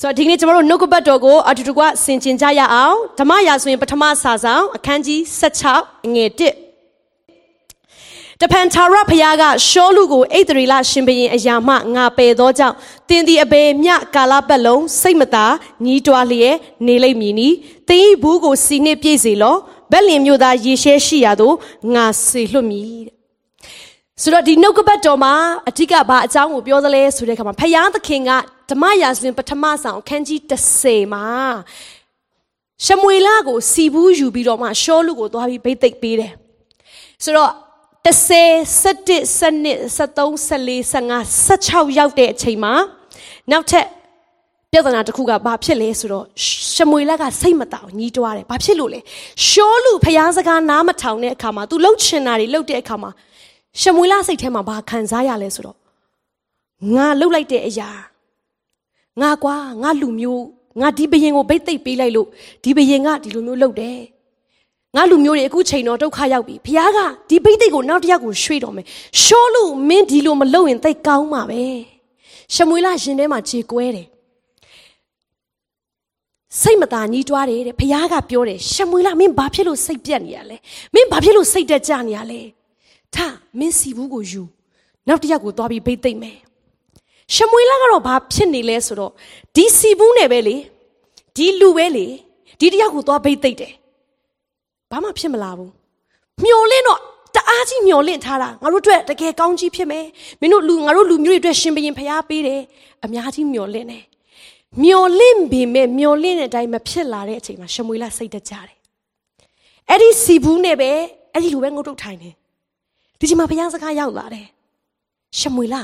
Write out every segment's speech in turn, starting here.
ဆိုတော့ဒီကနေ့ကျွန်တော်တို့နှုတ်ကပတ်တော်ကိုအတူတကွဆင်ခြင်ကြရအောင်ဓမ္မရာဆိုရင်ပထမစာဆောင်အခန်းကြီး16အငယ်1တပန်သာရဖယားကရှောလူကိုအိတ်တရီလရှင်ဘရင်အရာမှငါပယ်သောကြောင့်တင်းဒီအပေမြကာလပတ်လုံးစိတ်မသာညီးတွားလျက်နေလိမ့်မည်နီတင်းဤဘူးကိုစီနှင့်ပြည့်စေလောဘက်လင်မျိုးသားရေရှဲရှိရသောငါစေလွတ်မည်တဲ့ ဆိုတော့ဒီနှုတ်ကပတ်တော်မှာအဓိကဘာအကြောင်းကိုပြောသလဲဆိုတဲ့အခါမှာဖယားသခင်ကဓမ္မရာဇဝင်ပထမဆောင်အခန်းကြီး30မှာရှမွေလကိုစီဘူးယူပြီးတော့မှရှောလူကိုသွားပြီးဗိတ်သိက်ပေးတယ်ဆိုတော့30 17 12 13 14 15 16ရောက်တဲ့အချိန်မှာနောက်ထပ်ပြဿနာတစ်ခုကဘာဖြစ်လဲဆိုတော့ရှမွေလကစိတ်မတောင်ညီးတွားတယ်ဘာဖြစ်လို့လဲရှောလူဖျားစကားနားမထောင်တဲ့အခါမှာ तू လှုပ်ချင်တာတွေလှုပ်တဲ့အခါမှာ ရှမွေလစိတ်ထဲမှာဘာခံစားရလဲဆိုတော့ငါလှုပ်လိုက်တဲ့အရာငါကွာငါလူမျိုးငါဒီဘရင်ကိုဗိတ်သိပ်ပေးလိုက်လို့ဒီဘရင်ကဒီလိုမျိုးလုပ်တယ်ငါလူမျိုးတွေအခုချိန်တော့ဒုက္ခရောက်ပြီဘုရားကဒီဗိတ်သိပ်ကိုနောက်တစ်ယောက်ကိုရွှေ့တော်မယ်ရှောလို့မင်းဒီလိုမလုပ်ရင်သိပ်ကောင်းမှာပဲရှမွေလရှင်ထဲမှာခြေကွဲတယ်စိတ်မသာညှိတွားတယ်တဲ့ဘုရားကပြောတယ်ရှမွေလမင်းဘာဖြစ်လို့စိတ်ပြတ်နေရလဲမင်းဘာဖြစ်လို့စိတ်တက်ကြနေရလဲ ထမင်းစီဘူးကိုယူနောက်တစ်ယောက်ကိုသွားပြီးဗိတ်သိပ်မယ်ရှမွေလကတော့ဘာဖြစ်နေလဲဆိုတော့ဒီစီဘူးနဲ့ပဲလေဒီလူပဲလေဒီတယောက်ကိုသွားဗိတ်သိပ်တယ်ဘာမှဖြစ်မလာဘူးမျောလင့်တော့တအားကြီးမျောလင့်ထားတာငါတို့အတွက်တကယ်ကောင်းကြီးဖြစ်မယ်မင်းတို့လူငါတို့လူမျိုးတွေအတွက်ရှင်ဘရင်ဖျားပေးတယ်အများကြီးမျောလင့်တယ်မျောလင့်ပေမဲ့မျောလင့်တဲ့အတိုင်းမဖြစ်လာတဲ့အချိန်မှာရှမွေလစိတ်တကြတယ်အဲ့ဒီစီဘူးနဲ့ပဲအဲ့ဒီလူပဲငုတ်တုတ်ထိုင်တယ် ဒီချိန်မှာဘုရားစကားရောက်လာတယ်ရှမွေလ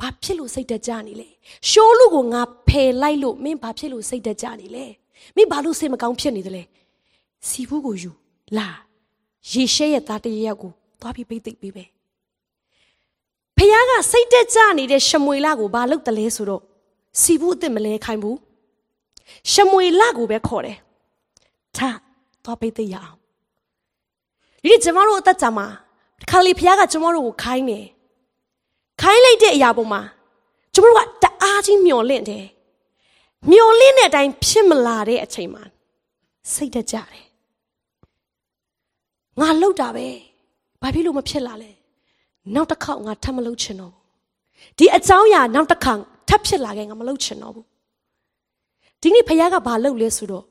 ဘာဖြစ်လို့စိတ်တကြနေလဲရှောလူကိုငါဖယ်လိုက်လို့မင်းဘာဖြစ်လို့စိတ်တကြနေလဲမင်းဘာလို့စိတ်မကောင်းဖြစ်နေသလဲစီဘူးကိုယူလာရေရှဲရဲ့သားတရရက်ကိုသွားပြီးပိတ်သိပ်ပေးပဲဖခင်ကစိတ်တက်ကြနေတဲ့ရှမွေလကိုဘာလုပ်တယ်လဲဆိုတော့စီဘူးအစ်စ်မလဲခိုင်းဘူးရှမွေလကိုပဲခေါ်တယ်ထားသွားပိတ်သိပ်ရအောင်ဒီကျမတို့အသက်ကြမှာ ခါလီဖခင်ကကျမတို့ကိုခိုင်းတယ်ခိုင်းလိုက်တဲ့အရာပေါ်မှာကျမတို့ကတအားကြီးမျောလင့်တယ်မျောလင့်တဲ့အတိုင်းဖြစ်မလာတဲ့အချိန်မှာစိတ်တက်ကြတယ်ငါလှုပ်တာပဲဘာဖြစ်လို့မဖြစ်လာလဲနောက်တစ်ခေါက်ငါထပ်မလှုပ်ချင်တော့ဘူးဒီအကြောင်းအရာနောက်တစ်ခါထပ်ဖြစ်လာခဲ့ငါမလှုပ်ချင်တော့ဘူးဒီနေ့ဖခင်ကဘာလုပ်လဲဆိုတော့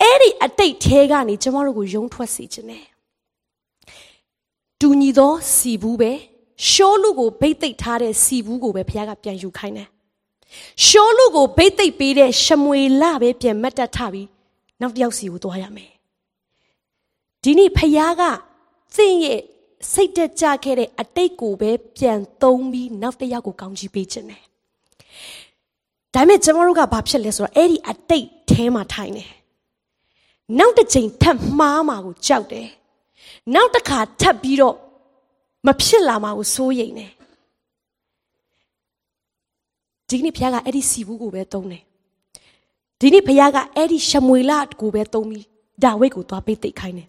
အဲ့ဒီအတိတ်သေးကနေကျမတို့ကိုယုံထွက်စေခြင်းနဲ့ တူညီသောစီဘူးပဲရှောလူကိုဗိတ်သိက်ထားတဲ့စီဘူးကိုပဲဖခင်ကပြန်ယူခိုင်းတယ်ရှောလူကိုဗိတ်သိက်ပေးတဲ့ရှမွေလပဲပြန်မတ်တက်ထပြီးနောက်တစ်ယောက်စီကိုသွားရမယ်ဒီနေ့ဖခင်ကသင်ရဲ့စိတ်တက်ကြခဲ့တဲ့အတိတ်ကိုပဲပြန်သုံးပြီးနောက်တစ်ယောက်ကိုကောင်းချီးပေးခြင်းနဲ့ဒါပေမဲ့ကျွန်တော်တို့ကဘာဖြစ်လဲဆိုတော့အဲ့ဒီအတိတ်ထဲမှာထိုင်နေနောက်တစ်ချိန်ထပ်မှားမှာကိုကြောက်တယ် နောက်တစ်ခါထပ်ပြီးတော့မဖြစ်လာမှာကိုစိုးရိမ်နေဒီနေ့ဘုရားကအဲ့ဒီစီဘူးကိုပဲသုံးတယ်ဒီနေ့ဘုရားကအဲ့ဒီရှမွေလကိုပဲသုံးပြီးဒါဝိတ်ကိုသွားပိတ်သိက်ခိုင်းတယ်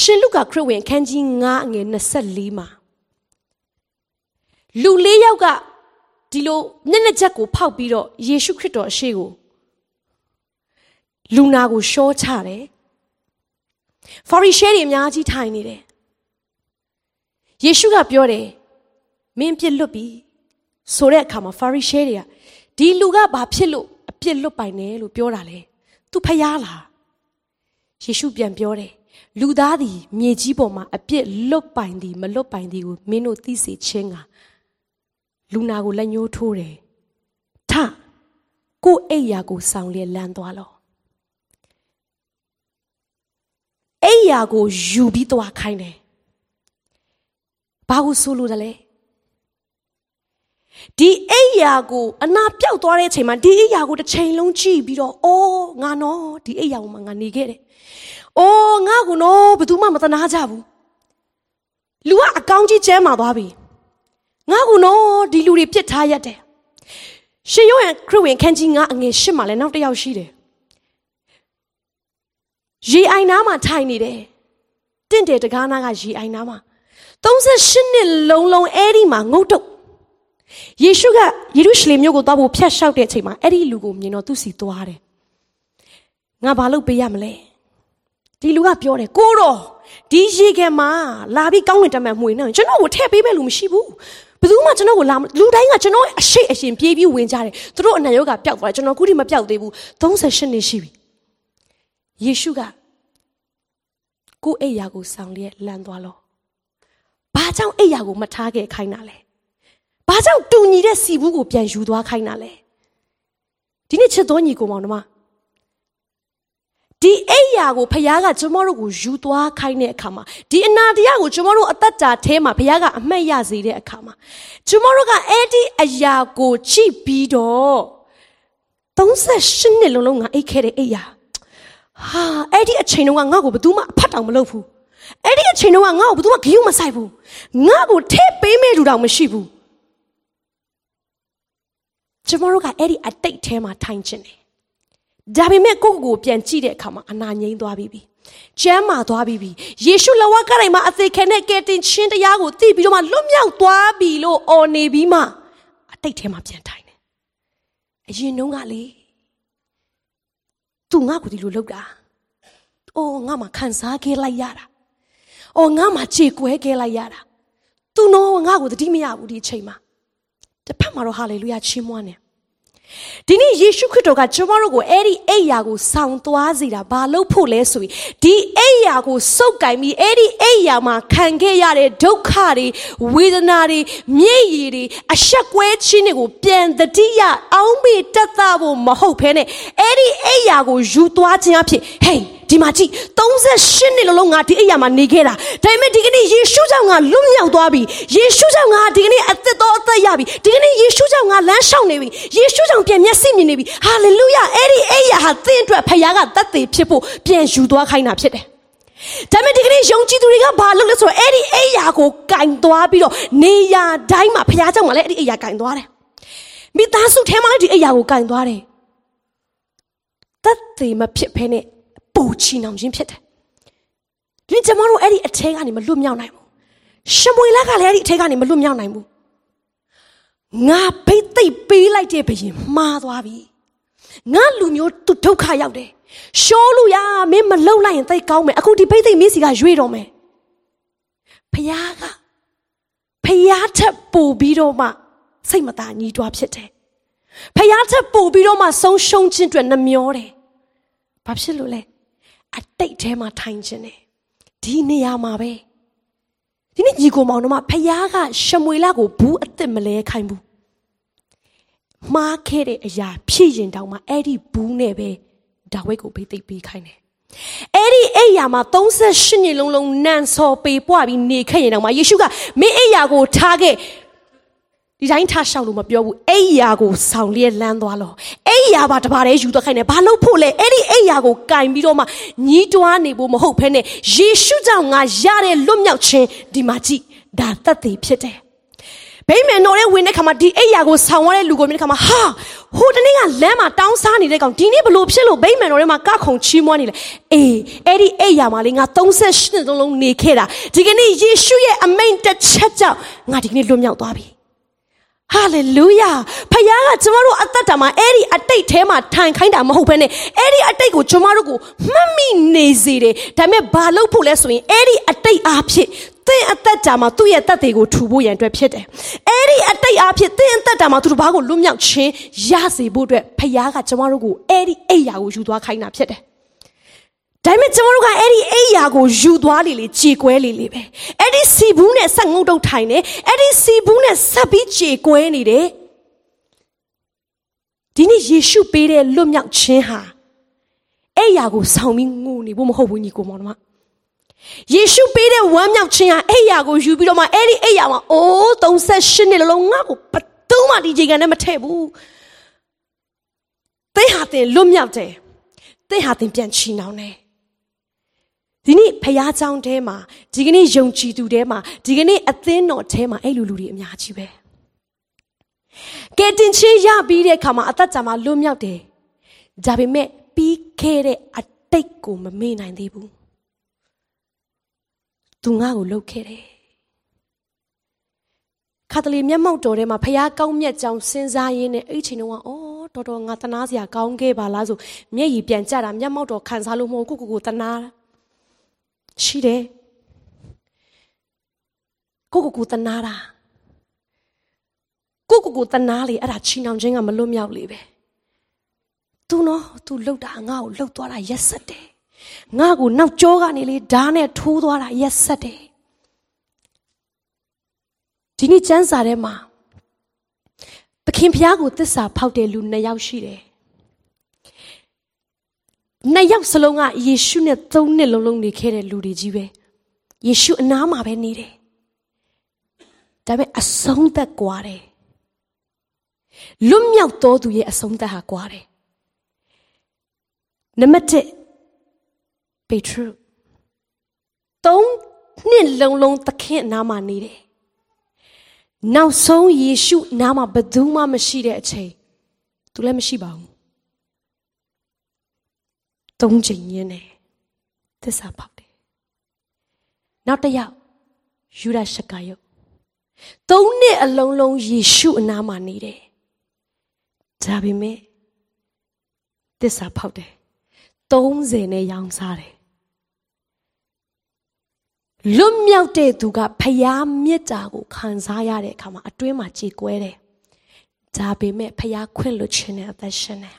ရှင်လုကာခရစ်ဝင်ခန်းကြီး9အငယ်24မှာလူလေးယောက်ကဒီလိုမျက်နှာချက်ကိုဖောက်ပြီးတော့ယေရှုခရစ်တော်အရှိကိုလူနာကိုရှောချတယ် ဖော်ရီရှဲတွေအများကြီးထိုင်နေတယ်ယေရှုကပြောတယ်မင်းပြစ်လွတ်ပြီဆိုတဲ့အခါမှာဖာရီရှဲတွေကဒီလူကဘာဖြစ်လို့အပြစ်လွတ်ပိုင်တယ်လို့ပြောတာလဲသူဖျားလားယေရှုပြန်ပြောတယ်လူသားသည်မြေကြီးပေါ်မှာအပြစ်လွတ်ပိုင်သည်မလွတ်ပိုင်သည်ကိုမင်းတို့သိစေခြင်းကလူနာကိုလက်ညှိုးထိုးတယ်ထကိုအိယာကိုဆောင်လျက်လမ်းသွားလော အိယာကိုယူပြီးသွားခိုင်းတယ်ဘာကိုဆိုလို့လဲဒီအိယာကိုအနာပြောက်သွားတဲ့အချိန်မှာဒီအိယာကိုတစ်ချိန်လုံးကြည့်ပြီးတော့အော်ငါနော်ဒီအိယာကိုမှငါနေခဲ့တယ်။အိုးငါကနော်ဘယ်သူမှမတနာကြဘူး။လူကအကောင်းကြီးကျဲမှာသွားပြီ။ငါကနော်ဒီလူတွေပြစ်ထားရတယ်။ရှင်ယောဟန်ခရစ်ဝင်ခန်းကြီးငါအငယ်ရှစ်မှာလည်းနောက်တစ်ယောက်ရှိတယ်။ ရေအိုင်နားမှာထိုင်နေတယ်။တင့်တယ်တကားနာကရေအိုင်နားမှာ38နှစ်လုံးလုံးအဲ့ဒီမှာငုတ်တုတ်ယေရှုကယေရုရှလင်မြို့ကိုသွားဖို့ဖျက်လျှောက်တဲ့အချိန်မှာအဲ့ဒီလူကိုမြင်တော့သူ့စီသွားတယ်ငါဘာလုပ်ပေးရမလဲဒီလူကပြောတယ်ကိုတော့ဒီရေခဲမှာလာပြီးကောင်းကင်တမန်မှွေနေကျွန်တော်ကိုထည့်ပေးမဲ့လူမရှိဘူးဘယ်သူမှကျွန်တော်ကိုလာလူတိုင်းကကျွန်တော်အရှိအရှင်ပြေးပြီးဝင်ကြတယ်သူတို့အနံ့ရောဂါပျောက်သွားတယ်ကျွန်တော်ခုထိမပျောက်သေးဘူး38နှစ်ရှိပြီ ယေရှုကကိုအိယာကိုဆောင်လျက်လမ်းသွားလို့ဘာကြောင့်အိယာကိုမထားခဲ့ခိုင်းတာလဲဘာကြောင့်တူညီတဲ့စီဘူးကိုပြန်ယူသွားခိုင်းတာလဲဒီနေ့ချစ်တော်ညီကိုမောင်နှမဒီအိယာကိုဖခင်ကကျွန်တော်တို့ကိုယူသွားခိုင်းတဲ့အခါမှာဒီအနာတရားကိုကျွန်တော်တို့အသက်တာထဲမှာဖခင်ကအမှတ်ရစေတဲ့အခါမှာကျွန်တော်တို့ကအဲ့ဒီအရာကိုချိပြီးတော့38နှစ်လုံးလုံးငါအိတ်ခဲ့တဲ့အိယာ ဟာအဲ့ဒီအချိန်တုန်းကငါ့ကိုဘယ်သူမှအဖတ်တောင်မလုပ်ဘူးအဲ့ဒီအချိန်တုန်းကငါ့ကိုဘယ်သူမှဂိယူမဆိုင်ဘူးငါ့ကိုထည့်ပေးမဲ့လူတောင်မရှိဘူးကျမတို့ကအဲ့ဒီအတိတ်ထဲမှာထိုင်ခြင်းတယ်ဒါပေမဲ့ကိုယ့်ကိုယ်ပြန်ကြည့်တဲ့အခါမှာအနာငြိမ်းသွားပြီပြီကျမ်းမာသွားပြီပြီယေရှုလဝကတိုင်းမှာအသေးခံတဲ့ကယ်တင်ခြင်းတရားကိုသိပြီးတော့မှလွတ်မြောက်သွားပြီလို့အော်နေပြီးမှအတိတ်ထဲမှာပြန်ထိုင်တယ်အရင်တုန်းကလေ သူငါ့ကိုဒီလိုလုပ်တာအော်ငါမှခံစားခဲ့လိုက်ရတာအော်ငါမှခြေကွဲခဲ့လိုက်ရတာသူတော့ငါ့ကိုတတိမရဘူးဒီအချိန်မှာတစ်ဖက်မှာတော့ဟာလေလုယာချီးမွမ်းတယ် ဒီနေ့ယေရှုခရစ်တော်ကကျွန်တော်တို့ကိုအဲ့ဒီအိယာကိုဆောင်သွားစေတာဘာလို့ဖို့လဲဆိုရင်ဒီအိယာကိုစုပ်ကင်ပြီးအဲ့ဒီအိယာမှာခံခဲ့ရတဲ့ဒုက္ခတွေဝေဒနာတွေမြိတ်ရည်တွေအဆက်ကွဲခြင်းတွေကိုပြန်တတိယအောင်းမေတက်သဖို့မဟုတ်ဘဲနဲ့အဲ့ဒီအိယာကိုယူသွားခြင်းအဖြစ်ဟေး ဒီမှာကြည့်38နှစ်လုံးငါဒီအိယာမှာနေခဲ့တာဒါပေမဲ့ဒီကနေ့ယေရှုကြောင့်ငါလွတ်မြောက်သွားပြီယေရှုကြောင့်ငါဒီကနေ့အသက်တော်အသက်ရပြီဒီကနေ့ယေရှုကြောင့်ငါလမ်းလျှောက်နေပြီယေရှုကြောင့်ပြန်မျက်စိမြင်နေပြီဟာလေလုယအဲ့ဒီအိယာဟာသင်အတွက်ဖခင်ကတတ်သိဖြစ်ဖို့ပြန်ယူသွားခိုင်းတာဖြစ်တယ်ဒါပေမဲ့ဒီကနေ့ယုံကြည်သူတွေကဘာလုပ်လဲဆိုတော့အဲ့ဒီအိယာကိုကင်သွားပြီးတော့နေရာတိုင်းမှာဖခင်ကြောင့်မလဲအဲ့ဒီအိယာကင်သွားတယ်မိသားစုထဲမှာဒီအိယာကိုကင်သွားတယ်တတ်သိမဖြစ်ဖ ೇನೆ ပူချီနှောင်ခြင်းဖြစ်တယ်။ဒီကျွန်တော်တို့အဲ့ဒီအထဲကနေမလွတ်မြောက်နိုင်ဘူး။ရှမွေလကလည်းအဲ့ဒီအထဲကနေမလွတ်မြောက်နိုင်ဘူး။ငါဖိတ်သိပ်ပေးလိုက်တဲ့ဘရင်မှားသွားပြီ။ငါလူမျိုးသူဒုက္ခရောက်တယ်။ရှောလို့ရမင်းမလှုပ်လိုက်ရင်သိကောင်းမယ်။အခုဒီဖိတ်သိပ်မင်းစီကရွေ့တော့မယ်။ဖယားကဖယားထက်ပိုပြီးတော့မှစိတ်မသာညီးတွားဖြစ်တယ်။ဖယားထက်ပိုပြီးတော့မှဆုံးရှုံးခြင်းအတွက်နှမျောတယ်။ဘာဖြစ်လို့လဲ အတိတ်ထဲမှာထိုင်ခြင်းနဲ့ဒီနေရာမှာပဲဒီနေ့ညီကိုမောင်တို့မဖယားကရှမွေလကိုဘူးအစ်စ်မလဲခိုင်းဘူးမှားခဲ့တဲ့အရာဖြစ်ရင်တောင်မှအဲ့ဒီဘူးနဲ့ပဲဒါဝိတ်ကိုဖိတ်သိပ်ပေးခိုင်းတယ်အဲ့ဒီအိယာမှာ38နှစ်လုံးလုံးနန်စော်ပေပွားပြီးနေခဲ့ရင်တောင်မှယေရှုကမင်းအိယာကိုထားခဲ့ ဒီတိုင်းထားရှောက်လို့မပြောဘူးအိယာကိုဆောင်လျက်လန်းသွားလို့အိယာပါတပါးတည်းယူသွားခိုင်းတယ်ဘာလို့ဖို့လဲအဲ့ဒီအိယာကိုကင်ပြီးတော့မှညီးတွားနေဖို့မဟုတ်ဘဲနဲ့ယေရှုကြောင့်ငါရတဲ့လွတ်မြောက်ခြင်းဒီမှာကြည့်ဒါသက်သေဖြစ်တယ်ဗိမာန်တော်ရဲ့ဝင်တဲ့ခါမှာဒီအိယာကိုဆောင်ရတဲ့လူကိုမြင်တဲ့ခါမှာဟာဟိုတနေ့ကလမ်းမှာတောင်းစားနေတဲ့ကောင်ဒီနေ့ဘလို့ဖြစ်လို့ဗိမာန်တော်ထဲမှာကခုံချီးမွမ်းနေလဲအေးအဲ့ဒီအိယာမှာလေငါ38နှစ်လုံးနေခဲ့တာဒီကနေ့ယေရှုရဲ့အမိန့်တစ်ချက်ကြောင့်ငါဒီကနေ့လွတ်မြောက်သွားပြီ ဟာလေလုယာဖခင်ကကျမတို့အသက်တာမှာအဲ့ဒီအတိတ်ထဲမှာထိုင်ခိုင်းတာမဟုတ်ဘဲနဲ့အဲ့ဒီအတိတ်ကိုကျမတို့ကိုမှတ်မိနေစေတယ်ဒါပေမဲ့ဘာလုပ်ဖို့လဲဆိုရင်အဲ့ဒီအတိတ်အားဖြင့်သင်အသက်တာမှာသူ့ရဲ့တက်တွေကိုထူဖို့ရန်အတွက်ဖြစ်တယ်အဲ့ဒီအတိတ်အားဖြင့်သင်အသက်တာမှာသူတို့ဘာကိုလွတ်မြောက်ခြင်းရစေဖို့အတွက်ဖခင်ကကျမတို့ကိုအဲ့ဒီအိယာကိုယူသွားခိုင်းတာဖြစ်တယ် ဒါပေမဲ့ကျွန်တော်တို့ကအဲ့ဒီအိယာကိုယူသွားလေလေကြေကွဲလေလေပဲအဲ့ဒီစီဘူးနဲ့ဆက်ငုတ်တုတ်ထိုင်နေအဲ့ဒီစီဘူးနဲ့ဆက်ပြီးကြေကွဲနေတယ်ဒီနေ့ယေရှုပေးတဲ့လွတ်မြောက်ခြင်းဟာအိယာကိုဆောင်ပြီးငိုနေဖို့မဟုတ်ဘူးညီကိုမောင်တို့ယေရှုပေးတဲ့ဝမ်းမြောက်ခြင်းဟာအိယာကိုယူပြီးတော့မှအဲ့ဒီအိယာမှာအိုး38နှစ်လုံးငါ့ကိုဘတုံးမှဒီချိန်ကနေမထည့်ဘူးသင်ဟာတင်လွတ်မြောက်တယ်သင်ဟာတင်ပြန်ချီနှောင်းတယ် ဒီနေ့ဖရားကျောင်းထဲမှာဒီကနေ့ယုံကြည်သူထဲမှာဒီကနေ့အသင်းတော်ထဲမှာအဲ့လိုလူတွေအများကြီးပဲကဲတင်ချင်းရပြီးတဲ့အခါမှာအသက်တာမှာလွတ်မြောက်တယ်ဒါပေမဲ့ပြီးခဲ့တဲ့အတိတ်ကိုမမေ့နိုင်သေးဘူးသူငါ့ကိုလှုပ်ခဲ့တယ်ခါတလေမျက်မှောက်တော်ထဲမှာဖရားကောင်းမြတ်ကြောင်စဉ်းစားရင်းနဲ့အဲ့ချိန်တုန်းကအော်တော်တော်ငါတနာစရာကောင်းခဲ့ပါလားဆိုမျက်ရည်ပြန်ကျတာမျက်မှောက်တော်ခံစားလို့မဟုတ်ကိုကိုကိုတနာတာ ရှိတယ်ကိုကိုကိုတနာတာကိုကိုကိုတနာလေအဲ့ဒါချီနှောင်ခြင်းကမလွတ်မြောက်လေပဲ तू နော် तू လှုပ်တာငါ့ကိုလှုပ်သွားတာရက်ဆက်တယ်ငါ့ကိုနောက်ကြောကနေလေဓာတ်နဲ့ထိုးသွားတာရက်ဆက်တယ်ဒီနေ့ကျမ်းစာထဲမှာသခင်ဖျားကိုသစ္စာဖောက်တဲ့လူနှစ်ယောက်ရှိတယ် နှစ်ယောက်စလုံးကယေရှုနဲ့သုံးနှစ်လုံးလုံးနေခဲ့တဲ့လူတွေကြီးပဲယေရှုအနားမှာပဲနေတယ်ဒါပေမဲ့အဆုံးသက်ကွာတယ်လွတ်မြောက်တော်သူရဲ့အဆုံးသက်ဟာကွာတယ်နံပါတ်1ပေထရုသုံးနှစ်လုံးလုံးသခင်အနားမှာနေတယ်နောက်ဆုံးယေရှုနားမှာဘယ်သူမှမရှိတဲ့အချိန်သူလည်းမရှိပါဘူး သုံးချိန်ရင်းတယ်သစ္စာပေါက်တယ်နောက်တစ်ယောက်ယူဒရှကာယုတ်သုံးနှစ်အလုံးလုံးယေရှုအနားမှာနေတယ်ဒါပေမဲ့သစ္စာဖောက်တယ်30နဲ့ရောင်းစားတယ်လွတ်မြောက်တဲ့သူကဖျားမြစ်တာကိုခံစားရတဲ့အခါမှာအတွင်းမှာကြေကွဲတယ်ဒါပေမဲ့ဖျားခွင့်လွတ်ခြင်းနဲ့အသက်ရှင်တယ်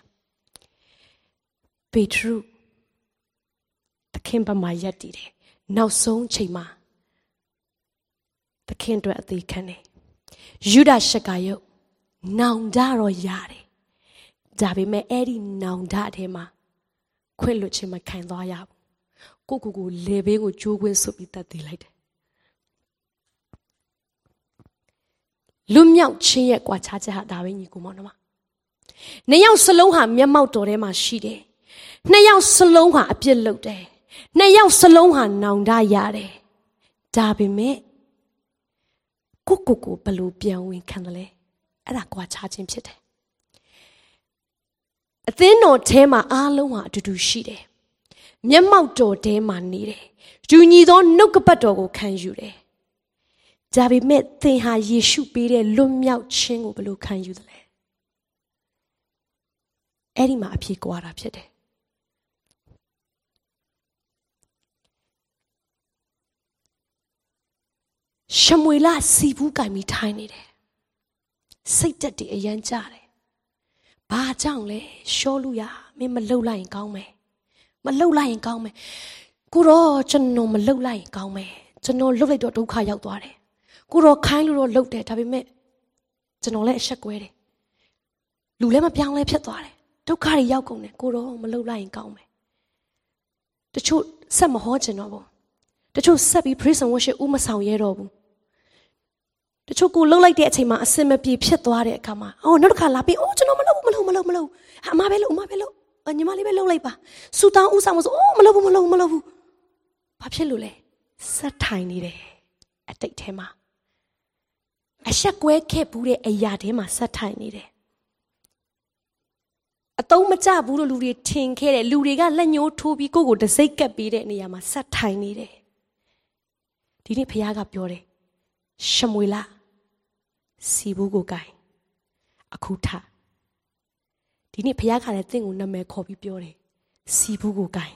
ပေထရုသ ခင်ဘမှာယက်တည်တယ်နောက်ဆုံးချိန်မှာသခင်အတွက်အသေးခံတယ်ယူဒရှကာယုတ်နောင်တတော့ရတယ်ဒါပေမဲ့အဲ့ဒီနောင်တထဲမှာခွင့်လွတ်ခြင်းမခံသွားရဘူးကိုကိုကိုလေဘေးကိုကြိုးကွင်းဆုပ်ပြီးတတ်သေးလိုက်တယ်လွတ်မြောက်ခြင်းရဲ့ကွာခြားချက်ဟာဒါပဲညီကိုမောင်နှမနှစ်ယောက်စလုံးဟာမျက်မှောက်တော်ထဲမှာရှိတယ်နှစ်ယောက်စလုံးဟာအပြစ်လုပ်တယ် နှစ်ယောက်စလုံးဟာနောင်တရတယ်ဒါပေမဲ့ကိုကိုကိုဘလို့ပြန်ဝင်ခံတယ်လဲအဲ့ဒါကွာခြားခြင်းဖြစ်တယ်အသင်းတော်ထဲမှာအားလုံးဟာအတူတူရှိတယ်မျက်မှောက်တော်ထဲမှာနေတယ်ယူညီသောနှုတ်ကပတ်တော်ကိုခံယူတယ်ဒါပေမဲ့သင်ဟာယေရှုပေးတဲ့လွတ်မြောက်ခြင်းကိုဘယ်လိုခံယူသလဲအဲ့ဒီမှာအဖြစ်ကွာတာဖြစ်တယ် ရှမွေလစီဘူးကင်ပြီးထိုင်းနေတယ်စိတ်တက်တည်အရန်ကြတယ်ဘာကြောင့်လဲရှောလို့ရမင်းမလှုပ်လိုက်ရင်ကောင်းမယ်မလှုပ်လိုက်ရင်ကောင်းမယ်ကိုတော့ကျွန်တော်မလှုပ်လိုက်ရင်ကောင်းမယ်ကျွန်တော်လှုပ်လိုက်တော့ဒုက္ခရောက်သွားတယ်ကိုတော့ခိုင်းလို့တော့လှုပ်တယ်ဒါပေမဲ့ကျွန်တော်လည်းအဆက်ကွဲတယ်လူလည်းမပြောင်းလဲဖြစ်သွားတယ်ဒုက္ခတွေရောက်ကုန်တယ်ကိုတော့မလှုပ်လိုက်ရင်ကောင်းမယ်တချို့ဆက်မဟောချင်တော့ဘူးတချို့ဆက်ပြီး praise and worship ဥမဆောင်ရဲတော့ဘူး တချို့ကိုလှုပ်လိုက်တဲ့အချိန်မှာအစင်မပြေဖြစ်သွားတဲ့အခါမှာအော်နောက်တစ်ခါလာပြီးအိုးကျွန်တော်မလှုပ်ဘူးမလှုပ်မလှုပ်မလှုပ်အမပဲလှုပ်အမပဲလှုပ်ညီမလေးပဲလှုပ်လိုက်ပါစူတောင်းဥဆောင်မဆိုအိုးမလှုပ်ဘူးမလှုပ်မလှုပ်ဘူးဘာဖြစ်လို့လဲဆက်ထိုင်နေတယ်အတိတ်ထဲမှာအဆက်ကွဲခဲ့ဘူးတဲ့အရာထဲမှာဆက်ထိုင်နေတယ်အတုံးမကြဘူးလို့လူတွေထင်ခဲ့တယ်လူတွေကလက်ညှိုးထိုးပြီးကိုယ့်ကိုတစိ့ကပ်ပေးတဲ့နေရာမှာဆက်ထိုင်နေတယ်ဒီနေ့ဖခင်ကပြောတယ် ရှမွေလာစီဘူးကိုကိုင်အခုထဒီနေ့ဖခင်ကလည်းတင့်ကိုနာမည်ခေါ်ပြီးပြောတယ်စီဘူးကိုကိုင်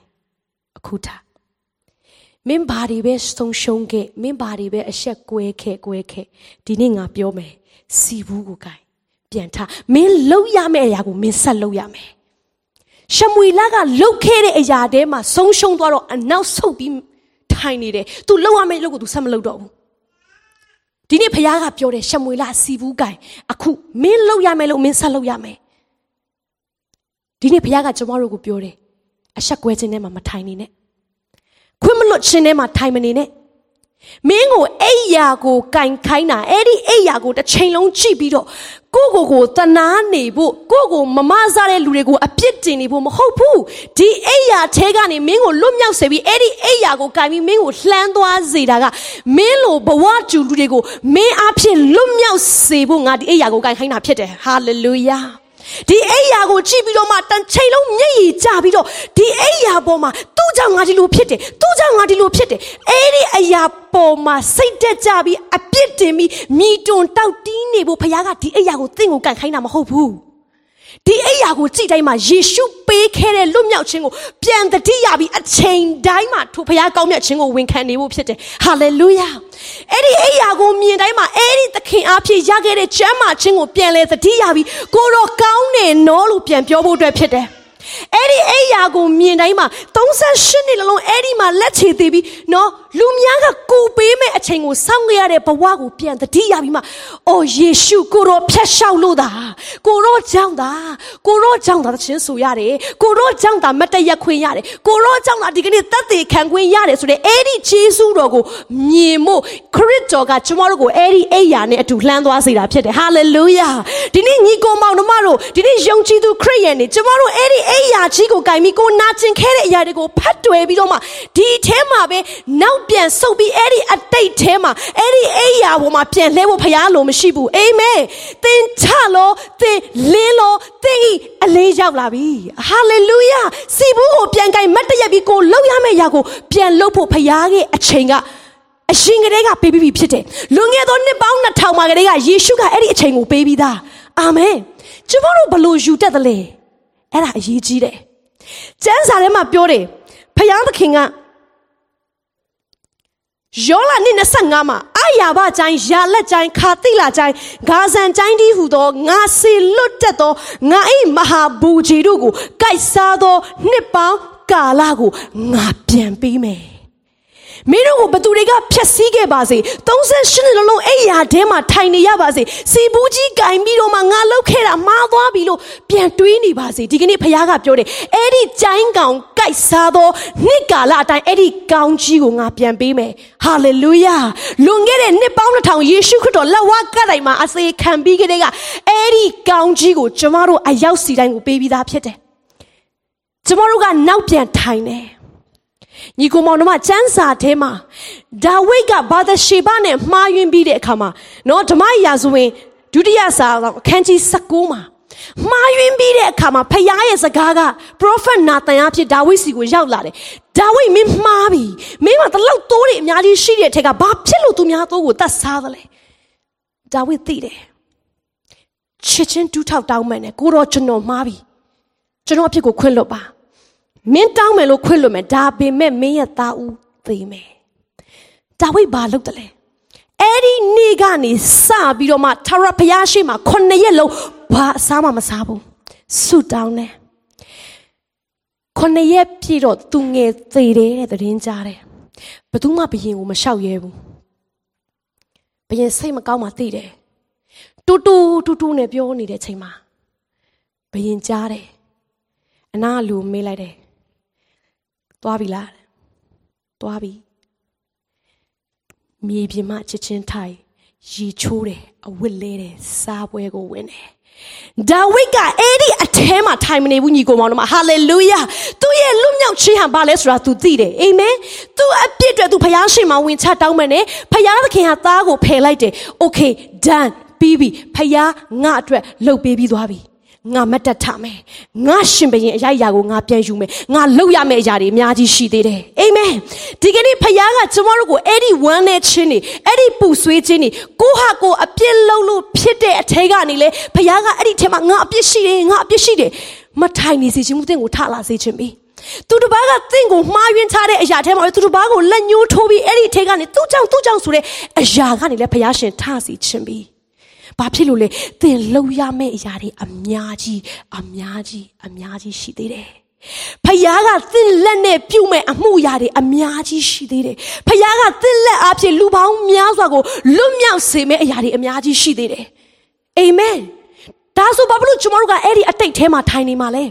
အခုထမင်းဘာတွေပဲဆုံးရှုံးခဲ့မင်းဘာတွေပဲအဆက်ကွဲခဲ့ကွဲခဲ့ဒီနေ့ငါပြောမယ်စီဘူးကိုကိုင်ပြန်ထမင်းလှုပ်ရမယ့်အရာကိုမင်းဆက်လှုပ်ရမယ်ရှမွေလာကလှုပ်ခဲ့တဲ့အရာထဲမှာဆုံးရှုံးသွားတော့အနောက်ဆုတ်ပြီးထိုင်နေတယ်။ तू လှုပ်ရမယ့်အလုပ်ကို तू ဆက်မလုပ်တော့ဘူး။ ဒီနေ့ဖခင်ကပြောတယ်ရှမွေလာစီဘူးကင်အခုမင်းလှုပ်ရမယ်လို့မင်းဆက်လှုပ်ရမယ်။ဒီနေ့ဖခင်ကကျွန်တော်တို့ကိုပြောတယ်အဆက်ကွဲခြင်းထဲမှာမထိုင်နေနဲ့။ခွင့်မလွတ်ခြင်းထဲမှာထိုင်မနေနဲ့။မင်းကိုအဲ့ယာကိုကင်ခိုင်းတာအဲ့ဒီအဲ့ယာကိုတစ်ချိန်လုံးကြည့်ပြီးတော့ ကိုကိုကိုတနာနေဖို့ကိုကိုမမစားတဲ့လူတွေကိုအပြစ်တင်နေဖို့မဟုတ်ဘူးဒီအဲ့ယာထဲကနေမင်းကိုလွတ်မြောက်စေပြီးအဲ့ဒီအဲ့ယာကိုကင်ပြီးမင်းကိုလှမ်းသွားစေတာကမင်းလိုဘဝကျူလူတွေကိုမင်းအဖြစ်လွတ်မြောက်စေဖို့ငါဒီအဲ့ယာကိုကင်ခိုင်းတာဖြစ်တယ်ဟာလေလုယာ ဒီအိယာကိုကြည့်ပြီးတော့မှတန်ချိန်လုံးမျက်ရည်ကျပြီးတော့ဒီအိယာပေါ်မှာသူ့ကြောင့်ငါဒီလိုဖြစ်တယ်သူ့ကြောင့်ငါဒီလိုဖြစ်တယ်အဲ့ဒီအရာပေါ်မှာစိတ်တက်ကြပြီးအပြစ်တင်ပြီးမိတွန်တောက်တီးနေဖို့ဖခင်ကဒီအိယာကိုသင်ကိုကန်ခိုင်းတာမဟုတ်ဘူး ဒီအိယာကိုကြည့်တိုင်းမှာယေရှုပေးခဲ့တဲ့လွတ်မြောက်ခြင်းကိုပြန်တတိယပြီးအချိန်တိုင်းမှာထိုဖခင်ကောင်းမြတ်ခြင်းကိုဝန်ခံနေဖို့ဖြစ်တယ်ဟာလေလုယာအဲ့ဒီအိယာကိုမြင်တိုင်းမှာအဲ့ဒီသခင်အားဖြင့်ရခဲ့တဲ့ကျမ်းမာခြင်းကိုပြန်လဲတတိယပြီးကိုတော့ကောင်းနေနော်လို့ပြန်ပြောဖို့အတွက်ဖြစ်တယ် အဲ့ဒီအိယာကိုမြင်တိုင်းမှာ38နှစ်လုံးအဲ့ဒီမှာလက်ချေသေးပြီးနော်လူများကကူပေးမဲ့အချိန်ကိုစောင့်ကြရတဲ့ဘဝကိုပြန်တတိယပြီးမှအော်ယေရှုကိုတော့ဖျက်လျှောက်လို့သာကိုတော့ကြောင့်သာကိုတော့ကြောင့်သာချင်းဆိုရတယ်ကိုတော့ကြောင့်သာမတရက်ခွင့်ရတယ်ကိုတော့ကြောင့်သာဒီကနေ့သက်သေခံခွင့်ရတယ်ဆိုတဲ့အဲ့ဒီဂျေစုတော်ကိုမြင်ဖို့ခရစ်တော်ကကျမတို့ကိုအဲ့ဒီအိယာနဲ့အတူလှမ်းသွားစေတာဖြစ်တယ်ဟာလေလုယာဒီနေ့ညီကိုမောင်တို့မတို့ဒီနေ့ယုံကြည်သူခရစ်ယာန်တွေကျမတို့အဲ့ဒီအိယာကြီးကိုကင်ပြီးကိုနာကျင်ခဲ့တဲ့အရာတွေကိုဖတ်တွယ်ပြီးတော့မှဒီအဲမှာပဲနောက်ပြန်ဆုပ်ပြီးအဲ့ဒီအတိတ်ထဲမှာအဲ့ဒီအိယာပေါ်မှာပြန်လှဲဖို့ဖရားလိုမရှိဘူးအာမင်သင်ချလို့သင်လင်းလို့သင်ဤအလေးရောက်လာပြီဟာလေလုယာစီဘူးကိုပြန်ကင်မတ်တရက်ပြီးကိုလှုပ်ရမယ့်အရာကိုပြန်လှုပ်ဖို့ဖရားရဲ့အချိန်ကအရှင်ကလေးကပေးပြီးပြီဖြစ်တယ်လွန်ခဲ့သောနှစ်ပေါင်း2000မှာကလေးကယေရှုကအဲ့ဒီအချိန်ကိုပေးပြီးသားအာမင်ကျွန်တော်တို့ဘလို့ယူတတ်တယ်လဲ အဲ့ဒါအရေးကြီးတယ်ကျမ်းစာထဲမှာပြောတယ်ဖယားသခင်ကယောလနှစ်25မှာအာယာဘကျိုင်းယာလက်ကျိုင်းခါတိလာကျိုင်းဂါဇန်ကျိုင်းဒီဟုသောငါစေလွတ်တက်သောငါ၏မဟာဘူကြီးတို့ကိုကိုက်စားသောနှစ်ပေါင်းကာလကိုငါပြန်ပေးမယ် မင်းတို့ကိုဘသူတွေကဖျက်ဆီးခဲ့ပါစေ38နှစ်လုံးလုံးအဲ့ရာထဲမှာထိုင်နေရပါစေစီဘူးကြီးကင်ပြီးတော့မှငါလောက်ခဲ့တာမှားသွားပြီလို့ပြန်တွေးနေပါစေဒီကနေ့ဖခင်ကပြောတယ်အဲ့ဒီကျိုင်းကောင်ကြိုက်စားသောနှစ်ကာလအတိုင်းအဲ့ဒီကောင်းကြီးကိုငါပြန်ပေးမယ်ဟာလေလုယာလွန်ခဲ့တဲ့နှစ်ပေါင်းတစ်ထောင်ယေရှုခရစ်တော်လက်ဝါးကတိုင်မှာအစေခံပြီးခဲ့တဲ့ကအဲ့ဒီကောင်းကြီးကိုကျမတို့အရောက်စီတိုင်းကိုပေးပြီးသားဖြစ်တယ်ကျမတို့ကနောက်ပြန်ထိုင်တယ် ညီကိုမောင်တို့ကစန်းစာထဲမှာဒါဝိဒ်ကဘာသာရှေဘနဲ့မှားယွင်းပြီးတဲ့အခါမှာနော်ဓမ္မရာဇဝင်ဒုတိယစာအခန်းကြီး19မှာမှားယွင်းပြီးတဲ့အခါမှာဖခင်ရဲ့စကားက prophet နာသန်အဖြစ်ဒါဝိဒ်စီကိုရောက်လာတယ်ဒါဝိဒ်မင်းမှားပြီမင်းကတလောက်တိုးတွေအများကြီးရှိတဲ့အထက်ကဘာဖြစ်လို့သူများတိုးကိုတတ်စားသလဲဒါဝိဒ်သိတယ်ချစ်ချင်းတူးထောက်တောင်းမှန်တယ်ကိုတော့ကျွန်တော်မှားပြီကျွန်တော်အဖြစ်ကိုခွင့်လွတ်ပါ မင်းတောင်းမယ်လို့ခွင့်လွတ်မယ်ဒါပေမဲ့မင်းရဲ့သားဦးသေမယ်ဒါဝိဒ်ဘာလုပ်တယ်လဲအဲ့ဒီနေ့ကနေစပြီးတော့မှထာဝရဘုရားရှိမှခုနှစ်ရက်လုံးဘာအစားမှမစားဘူးဆုတောင်းတယ်ခုနှစ်ရက်ပြည့်တော့သူငယ်သေးတယ်တဲ့သတင်းကြားတယ်ဘယ်သူမှဘယင်ကိုမလျှောက်ရဲဘူးဘယင်စိတ်မကောင်းမှသိတယ်တူတူတူတူနဲ့ပြောနေတဲ့ချိန်မှာဘယင်ကြားတယ်အနာလူမေးလိုက်တယ် သွားပြီလားသွားပြီမြေပြင်မှာချစ်ချင်းထိုင်ရီချိုးတယ်အဝတ်လဲတယ်စားပွဲကိုဝင်တယ်ဒါဝိဒ်ကအဲ့ဒီအထဲမှာထိုင်မနေဘူးညီကိုမောင်တို့မှာဟာလေလုယာသူ့ရဲ့လွတ်မြောက်ခြင်းဟာဘာလဲဆိုတာ तू သိတယ်အာမင်သူအပြစ်တွေ तू ဖယားရှင်မှာဝင်ချတောင်းမယ်နဲ့ဖယားသခင်ဟာသားကိုဖယ်လိုက်တယ် okay done ပြီးပြီဖယားငါအတွက်လှုပ်ပေးပြီးသွားပြီ ငါမတ်တက်ထမယ်ငါရှင်ဘရင်အရာရာကိုငါပြန်ယူမယ်ငါလှုပ်ရမယ့်အရာတွေအများကြီးရှိသေးတယ်အာမင်ဒီကနေ့ဖခင်ကကျွန်တော်တို့ကိုအဲ့ဒီဝမ်းနဲ့ခြင်းတွေအဲ့ဒီပူဆွေးခြင်းတွေကိုဟာကိုအပြစ်လုံးလို့ဖြစ်တဲ့အထဲကနေလေဖခင်ကအဲ့ဒီထဲမှာငါအပြစ်ရှိတယ်ငါအပြစ်ရှိတယ်မထိုင်နေစေခြင်းမူတဲ့ကိုထလာစေခြင်းပြီသူတစ်ပါးကတင့်ကိုမှားယွင်းထားတဲ့အရာထဲမှာသူတစ်ပါးကိုလက်ညှိုးထိုးပြီးအဲ့ဒီထဲကနေသူ့ကြောင့်သူ့ကြောင့်ဆိုတဲ့အရာကနေလည်းဖခင်ရှင်ထစီခြင်းပြီ ဘာဖြစ်လို့လဲသင်လှုပ်ရမယ့်အရာတွေအများကြီးအများကြီးအများကြီးရှိသေးတယ်ဖယားကသင်လက်နဲ့ပြုတ်မဲ့အမှုရာတွေအများကြီးရှိသေးတယ်ဖယားကသင်လက်အဖြစ်လူပေါင်းများစွာကိုလွတ်မြောက်စေမယ့်အရာတွေအများကြီးရှိသေးတယ်အာမင်ဒါဆိုဘာဖြစ်လို့ကျွန်တော်တို့ကအဲ့ဒီအတိတ်ထဲမှာထိုင်နေမှာလဲ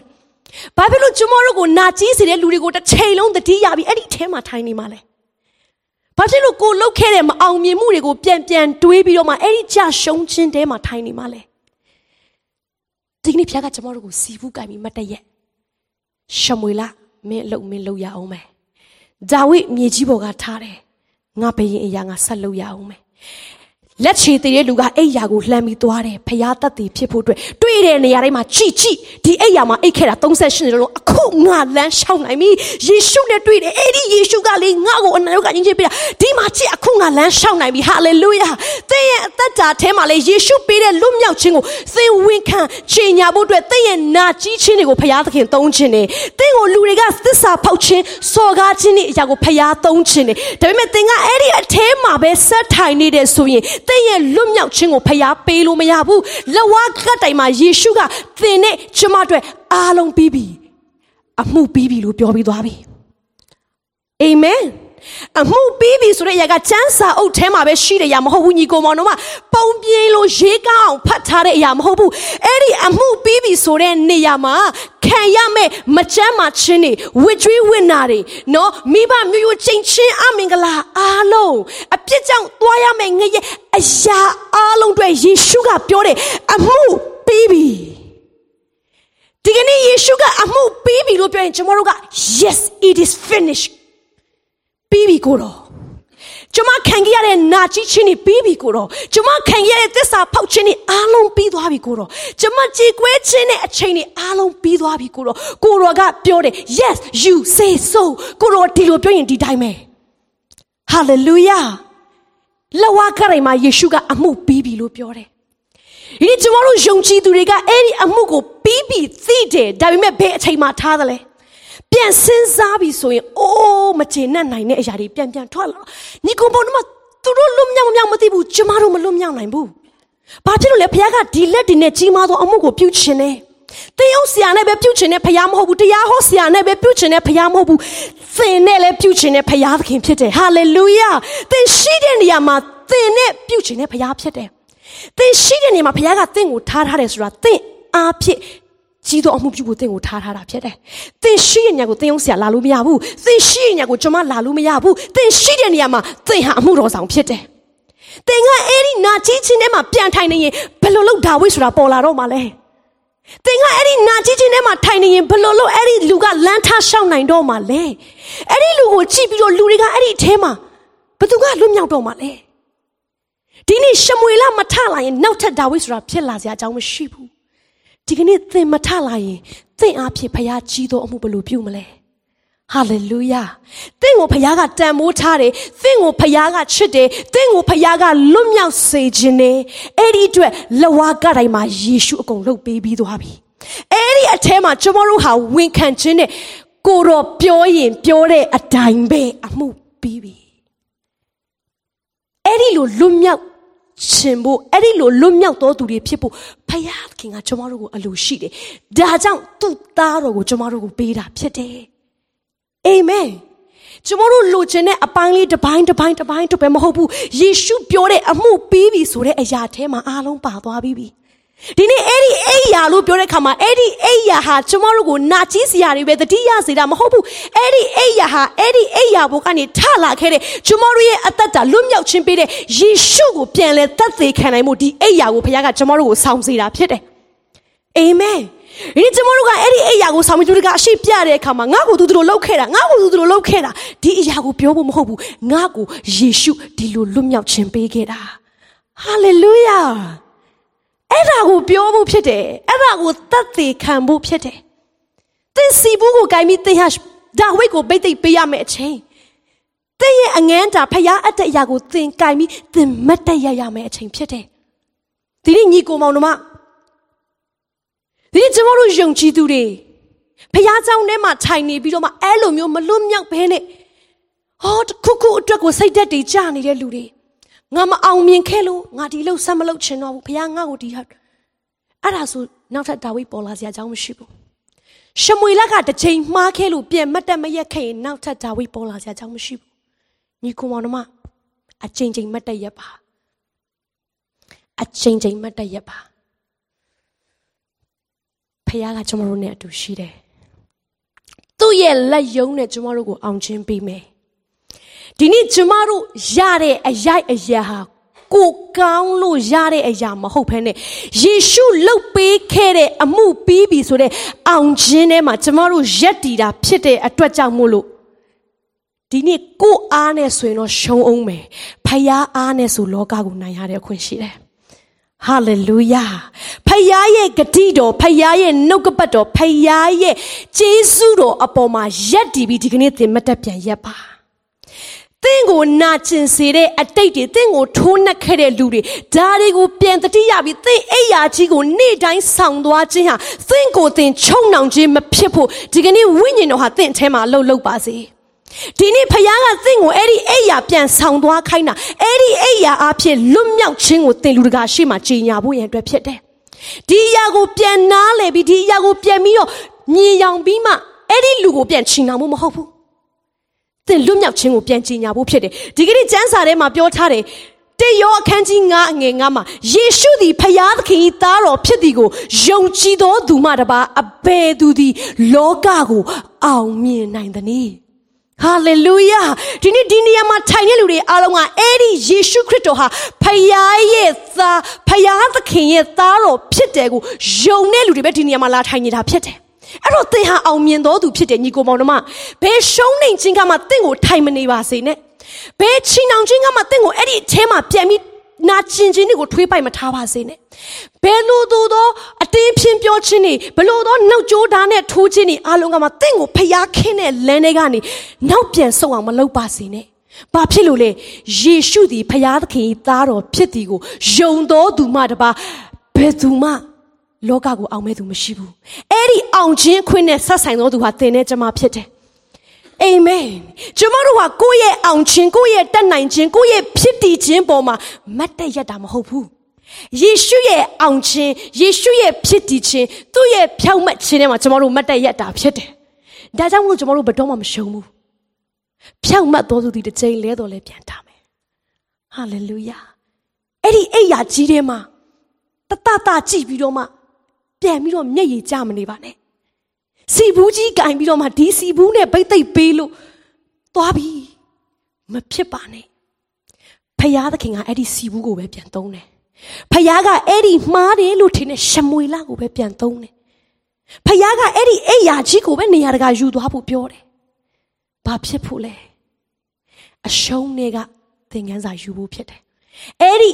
ဘာဖြစ်လို့ကျွန်တော်တို့ကိုနာကြီးစေတဲ့လူတွေကိုတစ်ချိန်လုံးတတိယပြီးအဲ့ဒီထဲမှာထိုင်နေမှာလဲ ဘာဖြစ်လို့ကိုလှုပ်ခဲ့တဲ့မအောင်မြင်မှုတွေကိုပြန်ပြန်တွေးပြီးတော့မှအဲ့ဒီကြရှုံးခြင်းတဲမှာထိုင်နေမှလဲဒီနေ့ဖခင်ကကျွန်တော်တို့ကိုစီဘူးကြိုင်ပြီးမတရက်ရှမွေလာမင်းအလုပ်မင်းလုပ်ရအောင်မယ်ဒါဝိမြေကြီးပေါ်ကထားတယ်ငါဘယင်အရာငါဆက်လုပ်ရအောင်မယ် လက်ချေသေးတဲ့လူကအိယာကိုလှမ်းပြီးသွားတယ်ဖရားတက်တည်ဖြစ်ဖို့အတွက်တွေ့တဲ့နေရာတိုင်းမှာကြည်ကြည်ဒီအိယာမှာအိတ်ခဲ့တာ38နှစ်လုံးအခုငါလမ်းလျှောက်နိုင်ပြီယေရှုနဲ့တွေ့တယ်အဲ့ဒီယေရှုကလေငါ့ကိုအနာရောဂါကြီးချင်းပေးတာဒီမှာကြည့်အခုငါလမ်းလျှောက်နိုင်ပြီဟာလေလုယာသင်ရဲ့အသက်တာထဲမှာလေယေရှုပေးတဲ့လွတ်မြောက်ခြင်းကိုသင်ဝန်ခံချိန်ညာဖို့အတွက်သင်ရဲ့နာကြီးခြင်းတွေကိုဖရားသခင်သုံးခြင်းတယ်သင်ကိုလူတွေကသစ္စာဖောက်ခြင်းစော်ကားခြင်းတွေအရာကိုဖရားသုံးခြင်းတယ်ဒါပေမဲ့သင်ကအဲ့ဒီအထဲမှာပဲဆက်ထိုင်နေတယ်ဆိုရင်သင်ရဲ့လွတ်မြောက်ခြင်းကိုဖျားပေးလို့မရဘူးလက်ဝါးကတ်တိုင်မှာယေရှုကသင်နဲ့ကျမတို့အားလုံးပြီးပြီအမှုပြီးပြီလို့ပြောပြီးသွားပြီအာမင် အမှုပြီးပြီဆိုတဲ့အရာကစံစာအုပ်ထဲမှာပဲရှိတဲ့အရာမဟုတ်ဘူးညီကောင်မောင်တို့ကပုံပြင်းလို့ရေးကောင်းဖတ်ထားတဲ့အရာမဟုတ်ဘူးအဲ့ဒီအမှုပြီးပြီဆိုတဲ့နေရာမှာခံရမဲ့မချမ်းမာခြင်းတွေဝစ်ကျွေးဝင့်နာတွေနော်မိဘမျိုးရိုးချိန်ချင်းအမင်္ဂလာအားလုံးအပြစ်ကြောင့်သွားရမယ့်ငရဲ့အရာအားလုံးတွေယေရှုကပြောတယ်အမှုပြီးပြီဒီကနေ့ယေရှုကအမှုပြီးပြီလို့ပြောရင်ကျွန်တော်တို့က yes it is finished ပြီးပြီကိုတော့ကျမခံခဲ့ရတဲ့နာကျင်ခြင်းတွေပြီးပြီကိုတော့ကျမခံခဲ့ရတဲ့သစ္စာဖောက်ခြင်းတွေအားလုံးပြီးသွားပြီကိုတော့ကျမကြည်ကွဲခြင်းနဲ့အချိန်တွေအားလုံးပြီးသွားပြီကိုတော့ကိုတော်ကပြောတယ် yes you say so ကိုတော်ဒီလိုပြောရင်ဒီတိုင်းပဲ hallelujah လဝါကရိုင်မှာယေရှုကအမှုပြီးပြီလို့ပြောတယ်ဒီကျမတို့ယုံကြည်သူတွေကအဲ့ဒီအမှုကိုပြီးပြီသိတယ်ဒါပေမဲ့ဘယ်အချိန်မှထားသလဲ ပြန်စဉ်းစားပြီဆိုရင်အိုးမကျေနပ်နိုင်တဲ့အရာတွေပြန်ပြန်ထွက်လာညီကောင်ပေါ်တော့သူတို့လွတ်မြောက်မမြောက်မသိဘူးကျမတို့မလွတ်မြောက်နိုင်ဘူးဘာဖြစ်လို့လဲဘုရားကဒီလက်ဒီနဲ့ကြီးမားသောအမှုကိုပြုခြင်းနဲ့တင်းအောင်ဆရာနဲ့ပဲပြုခြင်းနဲ့ဘုရားမဟုတ်ဘူးတရားဟောဆရာနဲ့ပဲပြုခြင်းနဲ့ဘုရားမဟုတ်ဘူးသင်နဲ့လည်းပြုခြင်းနဲ့ဘုရားသခင်ဖြစ်တယ်ဟာလေလုယာသင်ရှိတဲ့နေရာမှာသင်နဲ့ပြုခြင်းနဲ့ဘုရားဖြစ်တယ်သင်ရှိတဲ့နေရာမှာဘုရားကသင်ကိုထားထားတယ်ဆိုတာသင်အားဖြင့် ကြီးသောအမှုပြုဖို့သင်ကိုထားထားတာဖြစ်တယ်။သင်ရှိတဲ့နေရာကိုသင်အောင်ဆရာလာလို့မရဘူး။သင်ရှိတဲ့နေရာကိုကျွန်မလာလို့မရဘူး။သင်ရှိတဲ့နေရာမှာသင်ဟာအမှုတော်ဆောင်ဖြစ်တယ်။သင်ကအဲ့ဒီနာကြီးချင်းထဲမှာပြန်ထိုင်နေရင်ဘယ်လိုလုပ်ဒါဝိဆိုတာပေါ်လာတော့မှလဲ။သင်ကအဲ့ဒီနာကြီးချင်းထဲမှာထိုင်နေရင်ဘယ်လိုလုပ်အဲ့ဒီလူကလမ်းထားရှောင်နိုင်တော့မှလဲ။အဲ့ဒီလူကိုကြည့်ပြီးတော့လူတွေကအဲ့ဒီအထဲမှာဘသူကလွတ်မြောက်တော့မှလဲ။ဒီနေ့ရှမွေလမထလာရင်နောက်ထပ်ဒါဝိဆိုတာဖြစ်လာစရာအကြောင်းမရှိဘူး ဒီကနေ့သင်မထလာရင်သင်အားဖြင့်ဖခင်ကြီးသောအမှုဘယ်လိုပြုမလဲဟာလေလုယာသင်ကိုဖခင်ကတန်မိုးထားတယ်သင်ကိုဖခင်ကချစ်တယ်သင်ကိုဖခင်ကလွတ်မြောက်စေခြင်းနဲ့အဲ့ဒီအတွက်လဝါကတိုင်းမှာယေရှုအကုန်လုပ်ပေးပြီးသွားပြီအဲ့ဒီအထဲမှာကျွန်တော်တို့ဟာဝန်ခံခြင်းနဲ့ကိုတော့ပြောရင်ပြောတဲ့အတိုင်းပဲအမှုပြီးပြီအဲ့ဒီလိုလွတ်မြောက် ရှင်ဖို့အဲ့ဒီလိုလွတ်မြောက်တော်သူတွေဖြစ်ဖို့ဖယားခင်ကကျွန်တော်တို့ကိုအလိုရှိတယ်။ဒါကြောင့်သူ့သားတော်ကိုကျွန်တော်တို့ကိုပေးတာဖြစ်တယ်။အာမင်။ကျွန်တော်တို့လိုချင်တဲ့အပိုင်းလေးတစ်ပိုင်းတစ်ပိုင်းတစ်ပိုင်းတစ်ပဲမဟုတ်ဘူး။ယေရှုပြောတဲ့အမှုပြီးပြီဆိုတဲ့အရာထဲမှာအားလုံးပါသွားပြီးပြီ။ ဒီနေ့အဲ့ဒီအိယာလို့ပြောတဲ့ခါမှာအဲ့ဒီအိယာဟာကျမတို့ကိုနာကြီးစရာတွေပဲတတိယစေတာမဟုတ်ဘူးအဲ့ဒီအိယာဟာအဲ့ဒီအိယာဘုကနေထလာခဲ့တဲ့ကျမတို့ရဲ့အသက်တာလွတ်မြောက်ခြင်းပေးတဲ့ယေရှုကိုပြန်လဲသက်သေခံနိုင်မှုဒီအိယာကိုဘုရားကကျမတို့ကိုဆောင်စေတာဖြစ်တယ်အာမင်ဒီကျမတို့ကအဲ့ဒီအိယာကိုဆောင်ပြီးသူကအရှိပြတဲ့အခါမှာငါ့ကိုသူတို့လောက်ခဲ့တာငါ့ကိုသူတို့လောက်ခဲ့တာဒီအရာကိုပြောဖို့မဟုတ်ဘူးငါ့ကိုယေရှုဒီလိုလွတ်မြောက်ခြင်းပေးခဲ့တာဟာလေလုယာ အဲ့ဒါကိုပြောဖို့ဖြစ်တယ်အဲ့ဒါကိုတတ်သိခံဖို့ဖြစ်တယ်သင်စီဘူးကိုဂိုင်းပြီးသင်ဟာဒါဝိတ်ကိုပိတ်သိပ်ပေးရမယ့်အချိန်သင်ရဲ့အငန်းတာဖျားအပ်တဲ့အရာကိုသင်ဂိုင်းပြီးသင်မတ်တက်ရရမယ့်အချိန်ဖြစ်တယ်ဒီနေ့ညီကိုမောင်တို့မဒီကျွန်တော်တို့ယုံကြည်သူတွေဖျားเจ้าထဲမှာထိုင်နေပြီးတော့မှအဲ့လိုမျိုးမလွတ်မြောက်ဘဲနဲ့ဟောတခုခုအတွက်ကိုစိတ်သက်တွေကြာနေတဲ့လူတွေ ငါမအောင်မြင်ခဲ့လို့ငါဒီလို့ဆက်မလုပ်ချင်တော့ဘူးဘုရားငါ့ကိုဒီဟာအဲ့ဒါဆိုနောက်ထပ်ဒါဝိပေါ်လာစရာအကြောင်းမရှိဘူးရှမွေလကတစ်ချိန်မှားခဲ့လို့ပြန်မတက်မရက်ခဲ့ရင်နောက်ထပ်ဒါဝိပေါ်လာစရာအကြောင်းမရှိဘူးညီကောင်မောင်တို့အချိန်ချင်းမတက်ရက်ပါအချိန်ချင်းမတက်ရက်ပါဖခင်ကကျွန်တော်တို့နဲ့အတူရှိတယ်သူ့ရဲ့လက်ယုံနဲ့ကျွန်တော်တို့ကိုအောင်ချင်းပေးမယ် ဒီနေ့ကျမတို့ရတဲ့အရိုက်အရာဟာကိုကောင်းလို့ရတဲ့အရာမဟုတ်ဘဲနဲ့ယေရှုလှုပ်ပေးခဲ့တဲ့အမှုပြီးပြီဆိုတဲ့အောင်ခြင်းထဲမှာကျမတို့ရက်တည်တာဖြစ်တဲ့အတွက်ကြောင့်မို့လို့ဒီနေ့ကိုအားနဲ့ဆိုရင်တော့ရှုံးအောင်မယ်ဖယားအားနဲ့ဆိုလောကကိုနိုင်ရတဲ့အခွင့်ရှိတယ်ဟာလေလုယာဖယားရဲ့ဂတိတော်ဖယားရဲ့နှုတ်ကပတ်တော်ဖယားရဲ့ဂျေဇုတော်အပေါ်မှာရက်တည်ပြီးဒီကနေ့သင်မတက်ပြန်ရက်ပါ သင်ကိုနာကျင်စေတဲ့အတိတ်တွေသင်ကိုထိုးနှက်ခဲ့တဲ့လူတွေဒါတွေကိုပြန်တတိယပြီးသင်အိယာကြီးကိုနေ့တိုင်းဆောင်သွားခြင်းဟာသင်ကိုသင်ချုံနှောင်ခြင်းမဖြစ်ဖို့ဒီကနေ့ဝိညာဉ်တော်ဟာသင်အထဲမှာလှုပ်လှုပ်ပါစေ။ဒီနေ့ဖခင်ကသင်ကိုအဲ့ဒီအိယာပြန်ဆောင်သွားခိုင်းတာအဲ့ဒီအိယာအဖြစ်လွတ်မြောက်ခြင်းကိုသင်လူတကာရှေ့မှာကြီးညာဖို့ရန်အတွက်ဖြစ်တယ်ဒီအရာကိုပြန်နားလည်ပြီးဒီအရာကိုပြန်ပြီးတော့မြင်ရောင်ပြီးမှအဲ့ဒီလူကိုပြန်ချင်နာမှုမဟုတ်ဘူး သင်လွတ်မြောက်ခြင်းကိုပြန်ကြီးညာဖို့ဖြစ်တယ်ဒီကနေ့ကျမ်းစာထဲမှာပြောထားတယ်တေယောအခန်းကြီး9အငယ်9မှာယေရှုသည်ဖျားသခင်၏သားတော်ဖြစ်သည်ကိုယုံကြည်သောသူမှတပါအဘယ်သူသည် လောကကို အောင်မြင်နိုင်သနည်းဟာလေလုယာဒီနေ့ဒီနေရာမှာထိုင်တဲ့လူတွေအားလုံးကအဲ့ဒီယေရှုခရစ်တော်ဟာဖခင်ရဲ့သားဖခင်သခင်ရဲ့သားတော်ဖြစ်တယ်ကိုယုံတဲ့လူတွေပဲဒီနေရာမှာလာထိုင်နေတာဖြစ်တယ် အဲ့တော့သင်ဟာအောင်မြင်တော်သူဖြစ်တယ်ညီကိုမောင်တို့မဘယ်ရှုံးနေခြင်းကမှသင်ကိုထိုင်မနေပါစေနဲ့ဘယ်ချီနှောင်ခြင်းကမှသင်ကိုအဲ့ဒီအထဲမှာပြန်ပြီးနာကျင်ခြင်းတွေကိုထွေးပိုက်မထားပါစေနဲ့ဘယ်လိုသို့သောအတင်းဖြင်းပြောခြင်းတွေဘယ်လိုသောနှုတ်ကြိုးဓာတ်နဲ့ထိုးခြင်းတွေအလုံးကမှတင့်ကိုဖျားခင်းတဲ့လမ်းတွေကနေနောက်ပြန်ဆုတ်အောင်မလုပ်ပါစေနဲ့ဘာဖြစ်လို့လဲယေရှုသည်ဖျားသခင်သားတော်ဖြစ်သည်ကိုယုံတော်သူမှတပါဘယ်သူမှ လောကကိုအောင်မဲ့သူမရှိဘူးအဲ့ဒီအောင်ခြင်းခွင့်နဲ့ဆက်ဆိုင်တော်သူဟာသင်နဲ့ကျွန်မဖြစ်တယ်အာမင်ကျွန်တော်တို့ကကိုယ့်ရဲ့အောင်ခြင်းကိုယ့်ရဲ့တတ်နိုင်ခြင်းကိုယ့်ရဲ့ဖြစ်တည်ခြင်းပေါ်မှာမတ်တက်ရတာမဟုတ်ဘူးယေရှုရဲ့အောင်ခြင်းယေရှုရဲ့ဖြစ်တည်ခြင်းသူ့ရဲ့ဖြောင့်မတ်ခြင်းထဲမှာကျွန်တော်တို့မတ်တက်ရတာဖြစ်တယ်ဒါကြောင့်မို့ကျွန်တော်တို့ဘယ်တော့မှမရှုံးဘူးဖြောင့်မတ်တော်သူဒီတစ်ချိန်လဲတော်လဲပြန်ထားမယ်ဟာလေလုယာအဲ့ဒီအိယာကြီးထဲမှာတတတကြည့်ပြီးတော့မှ ပြန်ပြီးတော့မျက်ရည်ကျမနေပါနဲ့စီဘူးကြီးကင်ပြီးတော့မှဒီစီဘူးနဲ့ပိတ်သိပ်ပေးလို့သွားပြီမဖြစ်ပါနဲ့ဖယားသခင်ကအဲ့ဒီစီဘူးကိုပဲပြန်သုံးတယ်ဖယားကအဲ့ဒီမှားတယ်လို့ထင်တဲ့ရှမွေလကိုပဲပြန်သုံးတယ်ဖယားကအဲ့ဒီအိယာကြီးကိုပဲနေရာတကာယူသွားဖို့ပြောတယ်ဘာဖြစ်ဖို့လဲအရှုံးတွေကသင်ခန်းစာယူဖို့ဖြစ်တယ်အဲ့ဒီ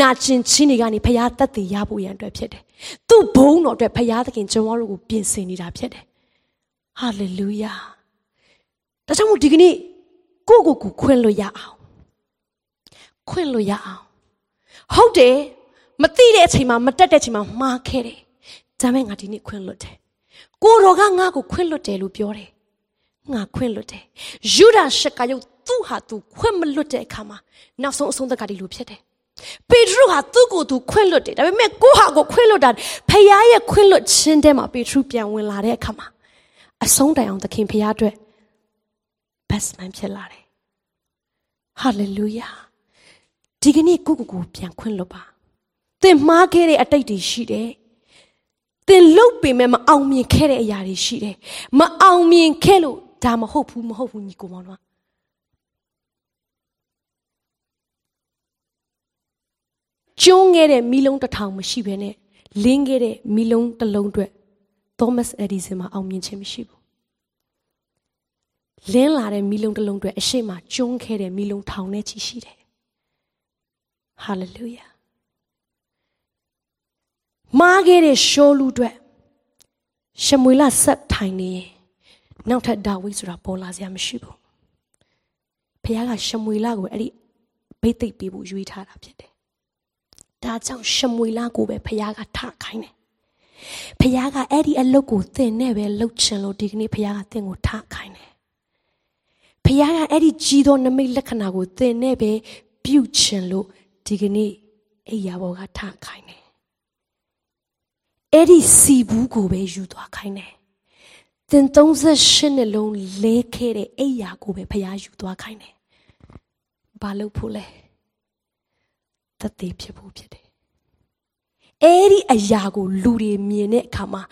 နာကျင်ချင်းတွေကနေဖရားတတ်သိရဖို့ရန်အတွက်ဖြစ်တယ်။သူ့ဘုန်းတော်အတွက်ဖရားသခင်ကျွန်တော်တို့ကိုပြင်ဆင်နေတာဖြစ်တယ်။ဟာလေလုယာ။ဒါကြောင့်မို့ဒီကနေ့ကိုကိုကိုခွင့်လို့ရအောင်။ခွင့်လို့ရအောင်။ဟုတ်တယ်မသိတဲ့အချိန်မှာမတက်တဲ့အချိန်မှာမှားခဲ့တယ်။ဒါမဲ့ငါဒီနေ့ခွင့်လွတ်တယ်။ကိုတော်ကငါ့ကိုခွင့်လွတ်တယ်လို့ပြောတယ်။ငါခွင့်လွတ်တယ်။ယူဒာရှက်ကယုတ်သူ့ဟာသူခွင့်မလွတ်တဲ့အခါမှာနောက်ဆုံးအဆုံးသတ်ကဒီလိုဖြစ်တယ်။ ပေထရုဟာသူ့ကိုယ်သူခွင့်လွတ်တယ်ဒါပေမဲ့ကိုဟာကိုခွင့်လွတ်တာဖခင်ရဲ့ခွင့်လွတ်ခြင်းတဲမှာပေထရုပြန်ဝင်လာတဲ့အခါမှာအဆုံးတိုင်အောင်သခင်ဖခင်အတွက် best man ဖြစ်လာတယ် hallelujah ဒီကနေ့ကိုကိုကိုပြန်ခွင့်လွတ်ပါသင်မှားခဲ့တဲ့အတိတ်တွေရှိတယ်သင်လုတ်ပေမဲ့မအောင်မြင်ခဲ့တဲ့အရာတွေရှိတယ်မအောင်မြင်ခဲ့လို့ဒါမဟုတ်ဘူးမဟုတ်ဘူးညီကိုမောင်တို့ ကျွန်းခဲ့တဲ့မီးလုံးတစ်ထောင်မရှိဘဲနဲ့လင်းခဲ့တဲ့မီးလုံးတစ်လုံးအတွက် Thomas Edison မှာအောင်မြင်ခြင်းမရှိဘူးလင်းလာတဲ့မီးလုံးတစ်လုံးအတွက်အရှိမကျွန်းခဲ့တဲ့မီးလုံးထောင်နဲ့ချီရှိတယ် Hallelujah မားခဲ့တဲ့ရှောလူအတွက်ရှမွေလဆက်ထိုင်နေရင်နောက်ထပ်ဒါဝိဆိုတာပေါ်လာစရာမရှိဘူးဖခင်ကရှမွေလကိုအဲ့ဒီဘိတ်သိပ်ပေးဖို့ရွေးထားတာဖြစ်တယ် ဒါကြောင့်ရှမွေလာကိုပဲဖခင်ကထခိုင်းတယ်ဖခင်ကအဲ့ဒီအလုပ်ကိုသင်နဲ့ပဲလုပ်ချင်လို့ဒီကနေ့ဖခင်ကသင်ကိုထခိုင်းတယ်ဖခင်ကအဲ့ဒီကြီးသောနမိတ်လက္ခဏာကိုသင်နဲ့ပဲပြုချင်လို့ဒီကနေ့အိယာဘောကထခိုင်းတယ်အဲ့ဒီစီဘူးကိုပဲယူသွားခိုင်းတယ်သင်38နှစ်လုံးလဲခဲ့တဲ့အိယာကိုပဲဖခင်ယူသွားခိုင်းတယ်ဘာလို့ဖို့လဲ သက်သေဖြစ်ဖို့ဖြစ်တယ်။အဲ့ဒီအရာကိုလူတွေမြင်တဲ့အခါမှာ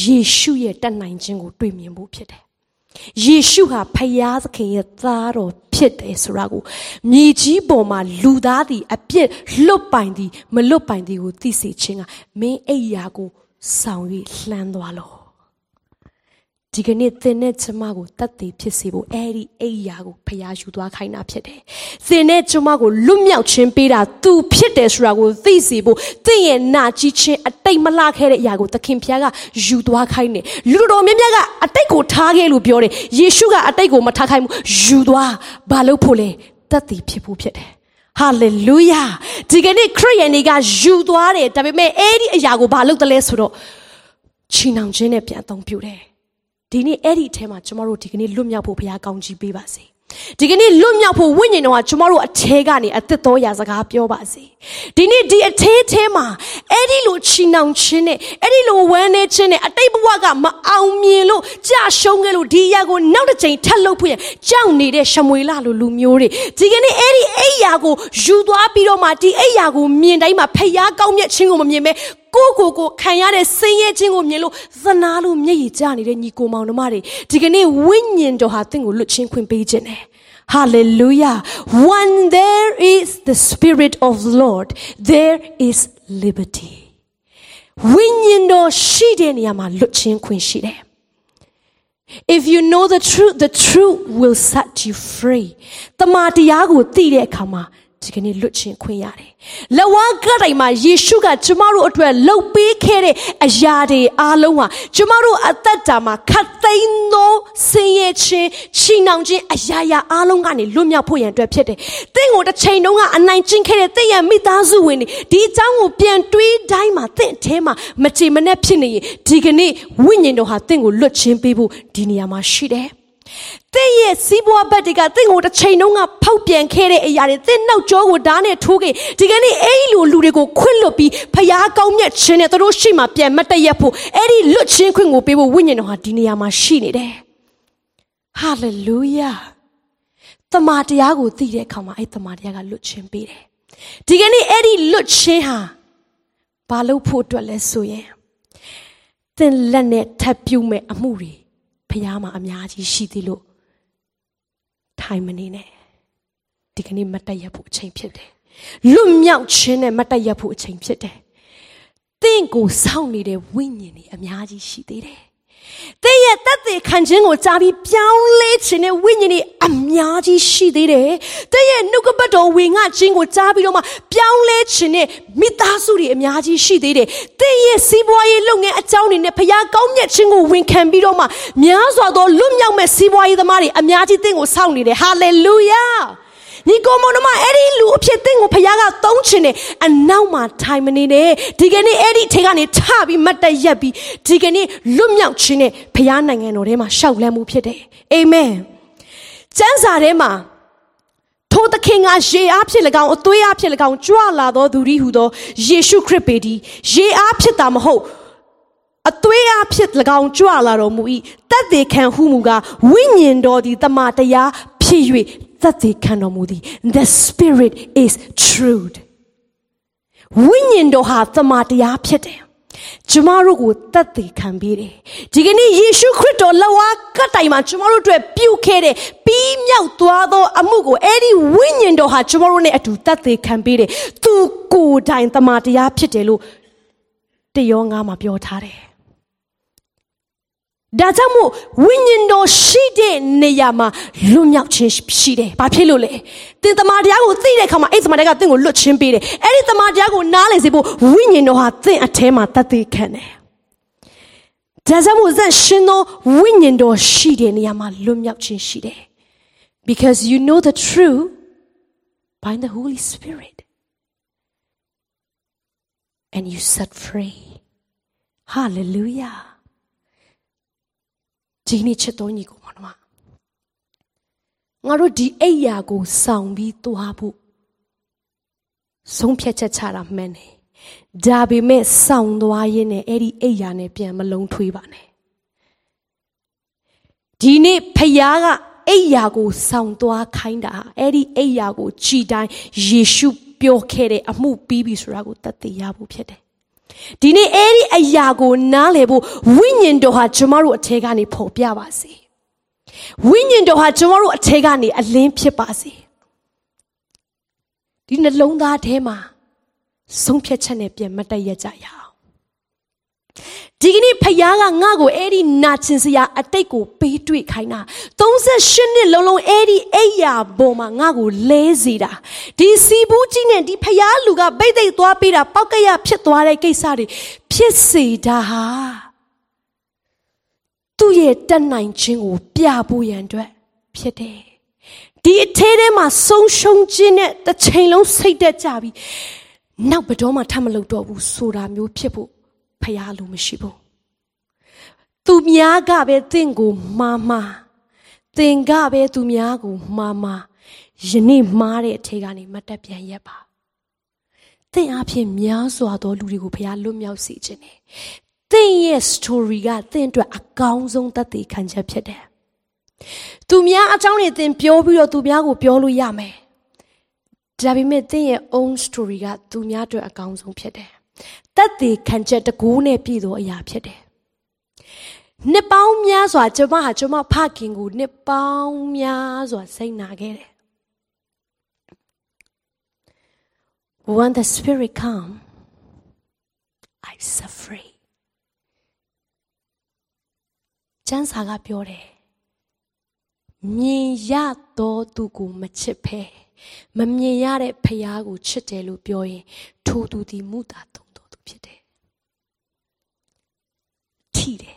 ယေရှုရဲ့တတ်နိုင်ခြင်းကိုတွေ့မြင်ဖို့ဖြစ်တယ်။ယေရှုဟာဖယားသခင်ရဲ့သားတော်ဖြစ်တယ်ဆိုတာကိုမြေကြီးပေါ်မှာလူသားသည်အပြစ်လွတ်ပိုင်သည်မလွတ်ပိုင်သည်ကိုသိစေခြင်းကမင်းအဲ့ရာကိုဆောင်၍လှမ်းသွားလို့ ဒီကနေ့သင်နဲ့ကျမကိုတတ်သိဖြစ်စေဖို့အဲ့ဒီအိယာကိုဖျားယူသွားခိုင်းတာဖြစ်တယ်။သင်နဲ့ကျမကိုလွတ်မြောက်ခြင်းပေးတာသူဖြစ်တယ်ဆိုတာကိုသိစေဖို့သင်ရဲ့နာကြီးခြင်းအတိတ်မလှခဲ့တဲ့အရာကိုသခင်ဖျားကယူသွားခိုင်းတယ်။လူတော်များများကအတိတ်ကိုထားခဲ့လို့ပြောတယ်။ယေရှုကအတိတ်ကိုမထားခိုင်းဘူးယူသွားဘာလို့ဖို့လဲတတ်သိဖြစ်ဖို့ဖြစ်တယ်။ဟာလေလုယာဒီကနေ့ခရစ်ယာန်တွေကယူသွားတယ်ဒါပေမဲ့အဲ့ဒီအရာကိုဘာလုပ်တယ်လဲဆိုတော့ချီနှောင်ခြင်းနဲ့ပြန်အသုံးပြုတယ် ဒီနေ့အဲ့ဒီအထဲမှာကျမတို့ဒီကနေ့လွတ်မြောက်ဖို့ဘုရားကောင်းချီးပေးပါစေဒီကနေ့လွတ်မြောက်ဖို့ဝိညာဉ်တော်ကကျမတို့အထဲကနေအသက်တော်ရာစကားပြောပါစေဒီနေ့ဒီအထဲထဲမှာအဲ့ဒီလိုချီနှောင်ခြင်းနဲ့အဲ့ဒီလိုဝမ်းနေခြင်းနဲ့အတိတ်ဘဝကမအောင်မြင်လို့ကြာရှုံးခဲ့လို့ဒီအရာကိုနောက်တစ်ချိန်ထပ်လုပ်ဖို့ရကြောက်နေတဲ့ရှမွေလလိုလူမျိုးတွေဒီကနေ့အဲ့ဒီအိယာကိုယူသွားပြီးတော့မှဒီအိယာကိုမြင်တိုင်းမှာဖျားကောင်းမြတ်ခြင်းကိုမမြင်မဲကိုကိုကိုခံရတဲ့ဆင်းရဲခြင်းကိုမြင်လို့သနာလို့မျက်ရည်ကျနေတဲ့ညီကိုမောင်နှမတွေဒီကနေ့ဝိညာဉ်တော်ဟာသင်ကိုလွတ်ချင်းခွင့်ပေးခြင်းတယ် Hallelujah. When there is the Spirit of the Lord, there is liberty. ဝိညာဉ်တော်ရှိတဲ့နေရာမှာလွတ်ချင်းခွင့်ရှိတယ် If you know the truth, the truth will set you free. တမန်တရားကိုသိတဲ့အခါမှာ ဒီကနေ့လွတ်ချင်ခွင့်ရတယ်။လက်ဝါးကတိုင်မှာယေရှုကကျမတို့အတွက်လှုပ်ပေးခဲ့တဲ့အရာတွေအားလုံးဟာကျမတို့အသက်တာမှာခတ်သိမ်းသောဆင်းရဲခြင်းချီနှောင်ခြင်းအရာရာအားလုံးကနေလွတ်မြောက်ဖို့ရန်အတွက်ဖြစ်တယ်။တင့်ကိုတစ်ချိန်တုန်းကအနိုင်ကျင့်ခဲ့တဲ့တင့်ရဲ့မိသားစုဝင်တွေဒီအကြောင်းကိုပြန်တွေးတိုင်းမှာတင့်အထဲမှာမချေမနှက်ဖြစ်နေရင်ဒီကနေ့ဝိညာဉ်တော်ဟာတင့်ကိုလွတ်ချင်းပေးဖို့ဒီနေရာမှာရှိတယ်။။ သင်ရဲ့စီးပွားဘက်တွေကသင်ကိုတစ်ချိန်လုံးကဖောက်ပြန်ခဲ့တဲ့အရာတွေသင်နောက်ကျောကိုဓာတ်နဲ့ထိုးခဲ့ဒီကနေ့အဲ့ဒီလိုလူတွေကိုခွင့်လွတ်ပြီးဖျားကောင်းမြတ်ခြင်းနဲ့တို့ရှိမှပြန်မတည့်ရဖို့အဲ့ဒီလွတ်ချင်းခွင့်ကိုပေးဖို့ဝိညာဉ်တော်ဟာဒီနေရာမှာရှိနေတယ်။ဟာလေလုယာ။တမန်တရားကိုသိတဲ့အခါမှာအဲ့တမန်တရားကလွတ်ချင်းပေးတယ်။ဒီကနေ့အဲ့ဒီလွတ်ချင်းဟာဘာလို့ဖို့အတွက်လဲဆိုရင်သင်လက်နဲ့ထပ်ပြုမဲ့အမှုတွေ ဖះမှာအများကြီးရှိသေးလို့ထိုင်မနေနဲ့ဒီကနေ့မတက်ရဖို့အချိန်ဖြစ်တယ်လွတ်မြောက်ခြင်းနဲ့မတက်ရဖို့အချိန်ဖြစ်တယ်တင့်ကိုစောင့်နေတဲ့ဝိညာဉ်တွေအများကြီးရှိသေးတယ်။ တဲ့ရဲ့တသက်ခံခြင်းကိုကြားပြီးပြောင်းလဲခြင်းနဲ့ဝိညာဉ်တွေအများကြီးရှိသေးတယ်။တဲ့ရဲ့နှုတ်ကပတ်တော်ဝင်ငါခြင်းကိုကြားပြီးတော့မှပြောင်းလဲခြင်းနဲ့မိသားစုတွေအများကြီးရှိသေးတယ်။တဲ့ရဲ့စီးပွားရေးလုပ်ငန်းအကြောင်းတွေနဲ့ဖခင်ကောင်းမြတ်ခြင်းကိုဝန်ခံပြီးတော့မှများစွာသောလွတ်မြောက်မဲ့စီးပွားရေးသမားတွေအများကြီးတင့်ကိုစောင့်နေတယ်။ဟာလေလုယာ။ ညီကိုမောင်နှမအဲ့ဒီလူအဖြစ်တင်းကိုဖခင်ကသုံးချင်တယ်အနောက်မှာထိုင်မနေနဲ့ဒီကနေ့အဲ့ဒီထဲကနေထပြီးမတ်တရက်ပြီးဒီကနေ့လွတ်မြောက်ခြင်းနဲ့ဖခင်နိုင်ငံတော်ထဲမှာရှောက်လန်းမှုဖြစ်တယ်အာမင်ကျမ်းစာထဲမှာထိုသခင်ကရေအားဖြစ်၎င်းအသွေးအားဖြစ်၎င်းကြွလာသောသူဤဟုသောယေရှုခရစ်ပေသည်ရေအားဖြစ်တာမဟုတ်အသွေးအားဖြစ်၎င်းကြွလာတော်မူ၏တတ်သေးခံဟုမူကားဝိညာဉ်တော်သည်တမန်တရားဖြစ်၍ သက်သေခံတော်မူသည် the spirit is truth ဝိညာဉ်တော်ဟာသမာတရားဖြစ်တယ်ကျမတို့ကိုတတ်သိခံပေးတယ်ဒီကနေ့ယေရှုခရစ်တော်လက်ဝါးကတိုင်မှာကျမတို့အတွက်ပြုခဲ့တဲ့ပြီးမြောက်သွားသောအမှုကိုအဲ့ဒီဝိညာဉ်တော်ဟာကျမတို့နဲ့အတူတတ်သိခံပေးတယ်သူကိုယ်တိုင်သမာတရားဖြစ်တယ်လို့တယောငါမှာပြောထားတယ် ဒါကြောင့်မို့ဝိညာဉ်တော်ရှိတဲ့နေရာမှာလွတ်မြောက်ခြင်းရှိတယ်။ဘာဖြစ်လို့လဲ။သင်တမန်တရားကိုသိတဲ့အခါမှာအဲ့တမန်တရားကသင်ကိုလွတ်ချင်းပေးတယ်။အဲ့ဒီတမန်တရားကိုနားလည်စေဖို့ဝိညာဉ်တော်ဟာသင်အထဲမှာတတ်သိခံတယ်။ဒါကြောင့်မို့ဇန်ရှင်သောဝိညာဉ်တော်ရှိတဲ့နေရာမှာလွတ်မြောက်ခြင်းရှိတယ်။ Because you know the truth by the Holy Spirit and you set free. Hallelujah. ဒီနေ့ချစ်တော်ညီကိုမတော်ငါတို့ဒီအိယာကိုဆောင်ပြီးသွားဖို့ဆုံးဖြတ်ချက်ချတာမှန်တယ်ဒါပေမဲ့ဆောင်သွားရင်းနဲ့အဲ့ဒီအိယာနဲ့ပြန်မလုံးထွေးပါနဲ့ဒီနေ့ဖယားကအိယာကိုဆောင်သွားခိုင်းတာအဲ့ဒီအိယာကိုကြည်တိုင်းယေရှုပြောခဲ့တဲ့အမှုပြီးပြီဆိုတာကိုသက်သေရဖို့ဖြစ်တယ် ဒီနေ့အဲ့ဒီအရာကိုနားလည်ဖို့ဝိညာဉ်တော်ဟာကျမတို့အထက်ကနေပေါ်ပြပါစေဝိညာဉ်တော်ဟာကျမတို့အထက်ကနေအလင်းဖြစ်ပါစေဒီနှလုံးသားထဲမှာဆုံးဖြတ်ချက်နဲ့ပြန်မတက်ရကြရအောင် ဒီကနေ့ဖယားကငါ့ကိုအဲ့ဒီနာကျင်စရာအတိတ်ကိုပေးတွေ့ခိုင်းတာ38နှစ်လုံးလုံးအဲ့ဒီအိယာပေါ်မှာငါ့ကိုလဲစေတာဒီစီဘူးကြီးနဲ့ဒီဖယားလူကဗိတ်သိက်သွားပေးတာပောက်ကရဖြစ်သွားတဲ့ကိစ္စတွေဖြစ်စေတာဟာသူ့ရဲ့တက်နိုင်ခြင်းကိုပြဖို့ရန်အတွက်ဖြစ်တယ်ဒီအထဲထဲမှာဆုံးရှုံးခြင်းနဲ့တစ်ချိန်လုံးစိတ်တက်ကြပြီနောက်ဘယ်တော့မှထပ်မလုပ်တော့ဘူးဆိုတာမျိုးဖြစ်ဖို့ ဖျားလို့မရှိဘူးသူများကပဲတင့်ကိုမှားမှားတင်ကပဲသူများကိုမှားမှားယနေ့မှားတဲ့အထေကနေမတက်ပြန်ရက်ပါတင့်အဖြစ်များစွာသောလူတွေကိုဖျားလွတ်မြောက်စေခြင်းနဲ့တင့်ရဲ့ story ကတင့်အတွက်အကောင်းဆုံးသက်သေခံချက်ဖြစ်တယ်သူများအကြောင်းတွေသင်ပြောပြီးတော့သူများကိုပြောလို့ရမယ်ဒါပေမဲ့သင်ရဲ့ own story ကသူများအတွက်အကောင်းဆုံးဖြစ်တယ် တက်သေးခံချက်တကူးနဲ့ပြည့်သောအရာဖြစ်တယ်နှစ်ပေါင်းများစွာကျွန်မဟာကျွန်မဖခင်ကိုနှစ်ပေါင်းများစွာစိတ်နာခဲ့တယ် When the spirit come I suffer ကျမ်းစာကပြောတယ်မြင်ရတော့သူကိုမချစ်ဖဲမမြင်ရတဲ့ဖျားကိုချစ်တယ်လို့ပြောရင်ထိုသူဒီမူတာတုံတော်သူဖြစ်တယ် ထီတယ်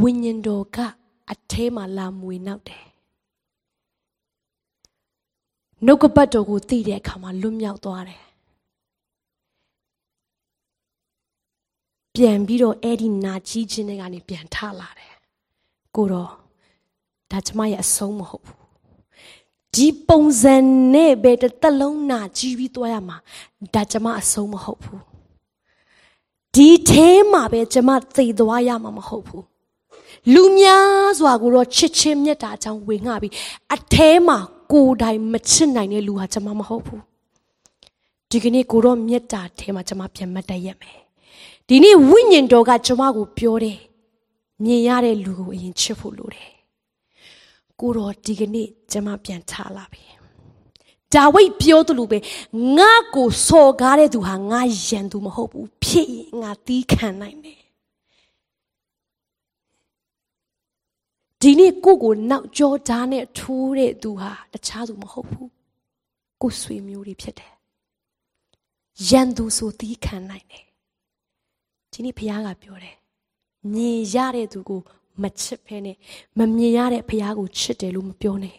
ဝိညာဉ်တော်ကအထဲမှာလာမွေနောက်တယ်နှုတ်ကပတ်တော်ကိုသိတဲ့အခါမှာလွတ်မြောက်သွားတယ်ပြန်ပြီးတော့အဲ့ဒီနာကြီးခြင်းတွေကနေပြန်ထလာတယ်ကိုတော့ဒါကျမရဲ့အဆုံးမဟုတ်ဘူးဒီပုံစံနဲ့ပဲတစ်သက်လုံးနာကြီးပြီးသွားရမှာဒါကျမအဆုံးမဟုတ်ဘူး ဒီထဲမှာပဲကျမသိသွားရမှာမဟုတ်ဘူးလူများစွာကိုတော့ချစ်ချင်းမြတ်တာအကြောင်းဝင်ငှပြီးအထဲမှာကိုယ်တိုင်မချစ်နိုင်တဲ့လူဟာကျမမဟုတ်ဘူးဒီကနေ့ကိုတော့မြတ်တာအထဲမှာကျမပြန်မတ်တတ်ရမယ်ဒီနေ့ဝိညာဉ်တော်ကကျမကိုပြောတယ်မြင်ရတဲ့လူကိုအရင်ချစ်ဖို့လိုတယ်ကိုတော့ဒီကနေ့ကျမပြန်ချလာပြီ ဒါဝိတ်ပြောသလိုပဲငါကိုစော်ကားတဲ့သူဟာငါယံသူမဟုတ်ဘူးဖြစ်ရင်ငါတီးခံနိုင်တယ်ဒီနေ့ကိုကိုနောက်ကြောဓာတ်နဲ့ထိုးတဲ့သူဟာတခြားသူမဟုတ်ဘူးကိုဆွေမျိုးတွေဖြစ်တယ်ယံသူဆိုတီးခံနိုင်တယ်ဒီနေ့ဘုရားကပြောတယ်မြင်ရတဲ့သူကိုမချစ်ဖဲနဲ့မမြင်ရတဲ့ဘုရားကိုချစ်တယ်လို့မပြောနဲ့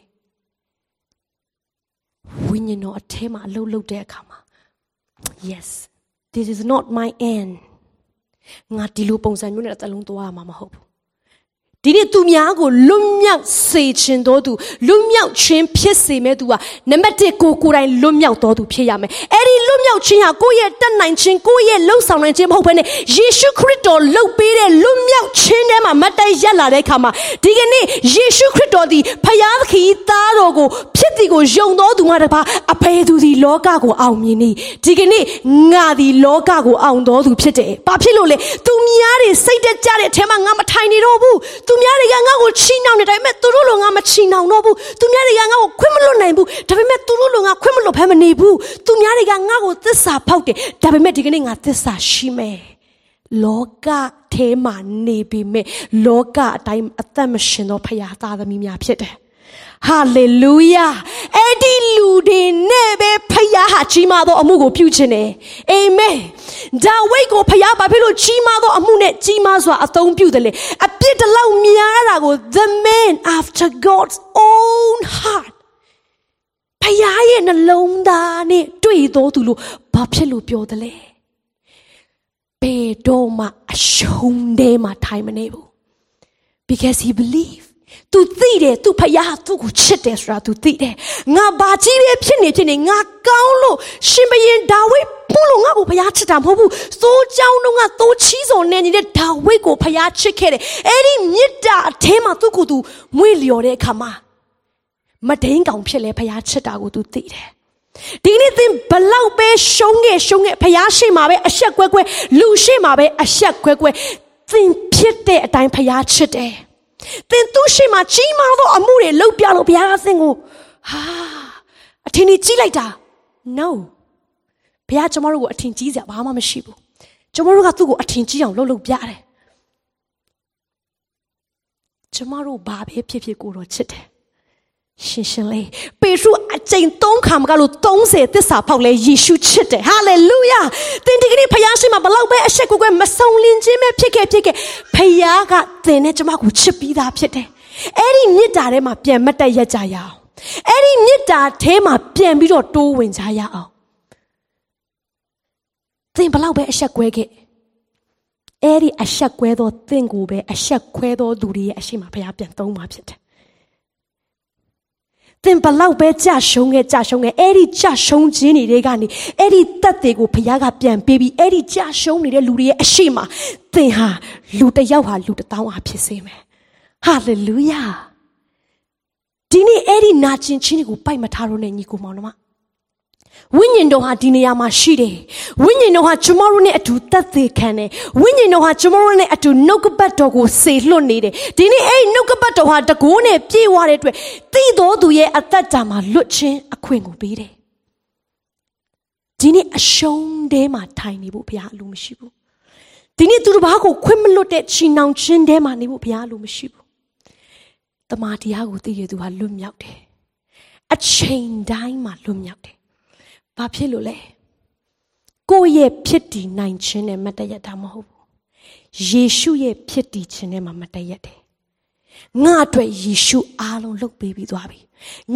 ဝိညာဉ်တော်အထဲမှာအလုပ်လုပ်တဲ့အခါမှာ yes this is not my end ငါဒီလိုပုံစံမျိုးနဲ့အသလုံးသွားရမှာမဟုတ်ဘူး ဒီနေ့သူများကိုလွတ်မြောက်စေခြင်းတော်သူလွတ်မြောက်ခြင်းဖြစ်စေမဲ့သူကနံပါတ်1ကိုကိုယ်တိုင်လွတ်မြောက်တော်သူဖြစ်ရမယ်အဲ့ဒီလွတ်မြောက်ခြင်းဟာကိုယ့်ရဲ့တတ်နိုင်ခြင်းကိုယ့်ရဲ့လှုပ်ဆောင်နိုင်ခြင်းမဟုတ်ဘဲနဲ့ယေရှုခရစ်တော်လှုပ်ပေးတဲ့လွတ်မြောက်ခြင်းထဲမှာမတ်တက်ရက်လာတဲ့အခါမှာဒီကနေ့ယေရှုခရစ်တော်သည်ဖယားသခင်သားတော်ကိုဖြစ်သည်ကိုယုံတော်သူမှတပါအဖေသူသည်လောကကိုအောင်မြင်နေဒီကနေ့ငါသည်လောကကိုအောင်တော်သူဖြစ်တယ်ဘာဖြစ်လို့လဲသူများတွေစိတ်တက်ကြတဲ့အထဲမှာငါမထိုင်နေတော့ဘူးသူများတွေကငါ့ကိုချီနှောင်နေတယ်ဒါပေမဲ့သူတို့လိုငါမချီနှောင်တော့ဘူးသူများတွေကငါ့ကိုခွင့်မလွတ်နိုင်ဘူးဒါပေမဲ့သူတို့လိုငါခွင့်မလွတ်ဖဲမနေဘူးသူများတွေကငါ့ကိုသစ္စာဖောက်တယ်ဒါပေမဲ့ဒီကနေ့ငါသစ္စာရှိမယ်လောကထဲမှာနေပြီမဲ့လောကအတိုင်းအသက်မရှင်သောဖခင်သားသမီးများဖြစ်တယ် ဟာလေလုယာအဲ့ဒီလူတွေနဲ့ပဲဖခင်ဟာကြီးမားသောအမှုကိုပြုခြင်းတယ်အာမင်ဒါဝိတ်ကိုဖခင်ဘာဖြစ်လို့ကြီးမားသောအမှုနဲ့ကြီးမားစွာအသုံးပြုတယ်လဲအပြစ်တလောက်များတာကို the man after God's own heart ဖခင်ရဲ့နှလုံးသားနဲ့တွေ့တော်သူလို့ဘာဖြစ်လို့ပြောတယ်လဲဘယ်တော့မှအရှုံးထဲမှာထိုင်မနေဘူး because he believed သူသိတယ်သူဖယားသူ့ကိုချစ်တယ်ဆိုတာသူသိတယ်ငါဘာကြီးပဲဖြစ်နေဖြစ်နေငါကောင်းလို့ရှင်ဘရင်ဒါဝိပို့လို့ငါ့ကိုဖယားချစ်တာမဟုတ်ဘူးသိုးကြောင်းတော့ငါသိုးချီးစုံနဲ့နေတဲ့ဒါဝိကိုဖယားချစ်ခဲ့တယ်အဲ့ဒီမြစ်တာအထဲမှာသူ့ကိုသူမွေ့လျော်တဲ့အခါမှာမဒိန်ကောင်ဖြစ်လဲဖယားချစ်တာကိုသူသိတယ်ဒီနေ့သင်ဘလောက်ပဲရှုံးခဲ့ရှုံးခဲ့ဖျားရှိမှာပဲအဆက်ကွဲကွဲလူရှိမှာပဲအဆက်ကွဲကွဲသင်ဖြစ်တဲ့အတိုင်းဖျားချစ်တယ်။ သင်သူ့ရှိမှကြီးမားသောအမှုတွေလုပ်ပြလို့ဘုရားသင်ကိုဟာအထင်ကြီးကြီးလိုက်တာ no ဘုရားကျွန်တော်တို့ကိုအထင်ကြီးစရာဘာမှမရှိဘူးကျကျမတို့ကသူ့ကိုအထင်ကြီးအောင်လှုပ်လှုပ်ပြတယ်ကျမတို့ဘာပဲဖြစ်ဖြစ်ကိုတော့ချစ်တယ် ရှင်းရှင်းလေးပေရုအကျိန်သုံးခါမကလို့30သစ္စာဖောက်လဲယေရှုချစ်တယ်ဟာလေလုယာသင်ဒီကနေ့ဖခင်ရှိမှဘလောက်ပဲအဆက်ကွယ်ကွယ်မဆုံလင်ခြင်းပဲဖြစ်ခဲ့ဖြစ်ခဲ့ဖခင်ကသင်နဲ့ကျမကိုချစ်ပြီးသားဖြစ်တယ်အဲ့ဒီမြစ်တာထဲမှာပြန်မတက်ရက်ကြရအောင်အဲ့ဒီမြစ်တာထဲမှာပြန်ပြီးတော့တိုးဝင်ကြရအောင်သင်ဘလောက်ပဲအဆက်ကွဲခဲ့အဲ့ဒီအဆက်ကွဲသောသင်ကိုပဲအဆက်ခွဲသောသူတွေရဲ့အရှိမဖခင်ပြန်သုံးမှာဖြစ်တယ် သင်ဘလောက်ပဲကြာရှုံးခဲ့ကြာရှုံးခဲ့အဲ့ဒီကြာရှုံးခြင်းတွေကနေအဲ့ဒီတက်တွေကိုဖခင်ကပြန်ပေးပြီးအဲ့ဒီကြာရှုံးနေတဲ့လူတွေရဲ့အရှိမသင်ဟာလူတစ်ယောက်ဟာလူတစ်တောင်းဟာဖြစ်စေမယ်ဟာလေလုယာဒီနေ့အဲ့ဒီနာကျင်ခြင်းတွေကိုပိုက်မထားတော့နဲ့ညီကိုမောင်နှမ ဝိညာဉ်တော်ဟာဒီနေရာမှာရှိတယ်ဝိညာဉ်တော်ဟာကျမတို့နဲ့အတူသက်သေခံတယ်ဝိညာဉ်တော်ဟာကျမတို့နဲ့အတူနှုတ်ကပတ်တော်ကိုစေလွှတ်နေတယ်ဒီနေ့အဲ့နှုတ်ကပတ်တော်ဟာတကိုးနဲ့ပြေဝတဲ့အတွက်သိတော်သူရဲ့အသက်တာမှာလွတ်ခြင်းအခွင့်ကိုပေးတယ်ဒီနေ့အရှုံးတဲမှာထိုင်နေဖို့ဘုရားအလိုမရှိဘူးဒီနေ့သူတစ်ပါးကိုခွင့်မလွတ်တဲ့ချီနှောင်ခြင်းတဲမှာနေဖို့ဘုရားအလိုမရှိဘူးတမန်တရားကိုသိရသူဟာလွတ်မြောက်တယ်အချိန်တိုင်းမှာလွတ်မြောက်တယ် ဘာဖြစ်လို့လဲကိုယ့်ရဲ့ဖြစ်တည်နိုင်ခြင်းနဲ့မတည့်ရတာမဟုတ်ဘူးယေရှုရဲ့ဖြစ်တည်ခြင်းနဲ့မှမတည့်ရတယ်ငါအတွက်ယေရှုအားလုံးလုပ်ပေးပြီးသွားပြီ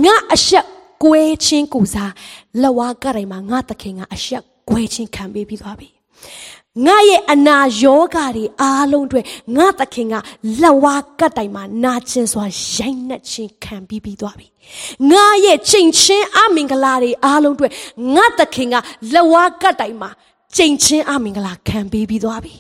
ငါအဆက်ကွဲခြင်းကိုစားလက်ဝါးကတိုင်မှာငါသခင်ကအဆက်ကွဲခြင်းခံပေးပြီးသွားပြီ ငါရဲ့အနာယောဂါတွေအားလုံးတွေငါသခင်ကလက်ဝါးကတ်တိုင်မှာနာကျင်စွာရိုက်နှက်ခြင်းခံပြီးပြီးသွားပြီငါရဲ့ချိန်ချင်းအမင်္ဂလာတွေအားလုံးတွေငါသခင်ကလက်ဝါးကတ်တိုင်မှာချိန်ချင်းအမင်္ဂလာခံပြီးပြီးသွားပြီ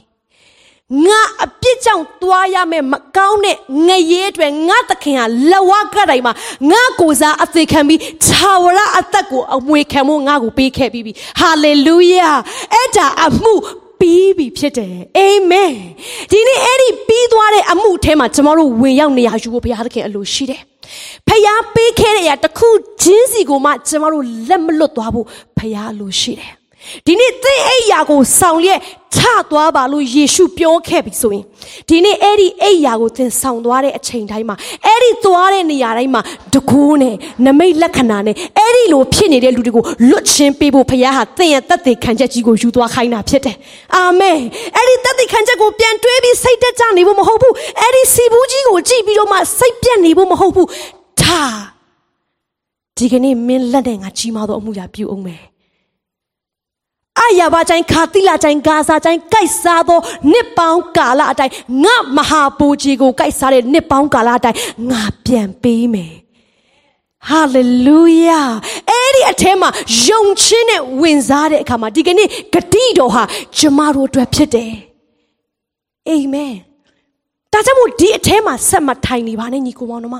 ငါအပြစ်ကြောင့်သွားရမယ်မကောင်းတဲ့ငရဲတွေငါသခင်ဟာလက်ဝါးကတိုင်မှာငါကိုစားအသေးခံပြီးခြာဝရအသက်ကိုအမွေခံဖို့ငါကိုပေးခဲ့ပြီးပြီဟာလေလုယာအဲ့ဒါအမှု ပြီးပြီဖြစ်တယ်အာမင်ဒီနေ့အဲ့ဒီပြီးသွားတဲ့အမှုထဲမှာကျွန်တော်တို့ဝင်ရောက်နေရယူဖို့ဘုရားသခင်အလိုရှိတယ်ဖျားပေးခဲ့တဲ့အရာတစ်ခုချင်းစီကိုမှကျွန်တော်တို့လက်မလွတ်သွားဖို့ဖျားအလိုရှိတယ် ဒီနေ့သင်အိယာကိုဆောင်လျက်ထသွားပါလို့ယေရှုပြောခဲ့ပြီဆိုရင်ဒီနေ့အဲ့ဒီအိယာကိုသင်ဆောင်သွားတဲ့အချိန်တိုင်းမှာအဲ့ဒီသွားတဲ့နေရာတိုင်းမှာတကိုးနဲ့နမိတ်လက္ခဏာနဲ့အဲ့ဒီလိုဖြစ်နေတဲ့လူတွေကိုလွတ်ချင်းပေးဖို့ဖခင်ဟာသင်ရဲ့တသက်ခံချက်ကြီးကိုယူသွားခိုင်းတာဖြစ်တယ်အာမင်အဲ့ဒီတသက်ခံချက်ကိုပြန်တွေးပြီးစိတ်တက်ကြနေဖို့မဟုတ်ဘူးအဲ့ဒီစီဘူးကြီးကိုကြည့်ပြီးတော့မှစိတ်ပြတ်နေဖို့မဟုတ်ဘူးထားဒီကနေ့မင်းလက်နဲ့ငါကြီးမားသောအမှုရာပြုအောင်မယ် အယာဘာတိုင်းခါတိလာတိုင်းဂါဇာတိုင်းကြိုက်စားသောနှစ်ပေါင်းကာလအတိုင်းငါမဟာပူကြီးကိုကြိုက်စားတဲ့နှစ်ပေါင်းကာလအတိုင်းငါပြန်ပေးမယ်ဟာလေလုယာအဲ့ဒီအထဲမှာယုံခြင်းနဲ့ဝင်စားတဲ့အခါမှာဒီကနေ့ဂတိတော်ဟာကျမတို့အတွက်ဖြစ်တယ်အာမင်ဒါကြောင့်မို့ဒီအထဲမှာဆက်မထိုင်နေပါနဲ့ညီကိုမောင်တို့မ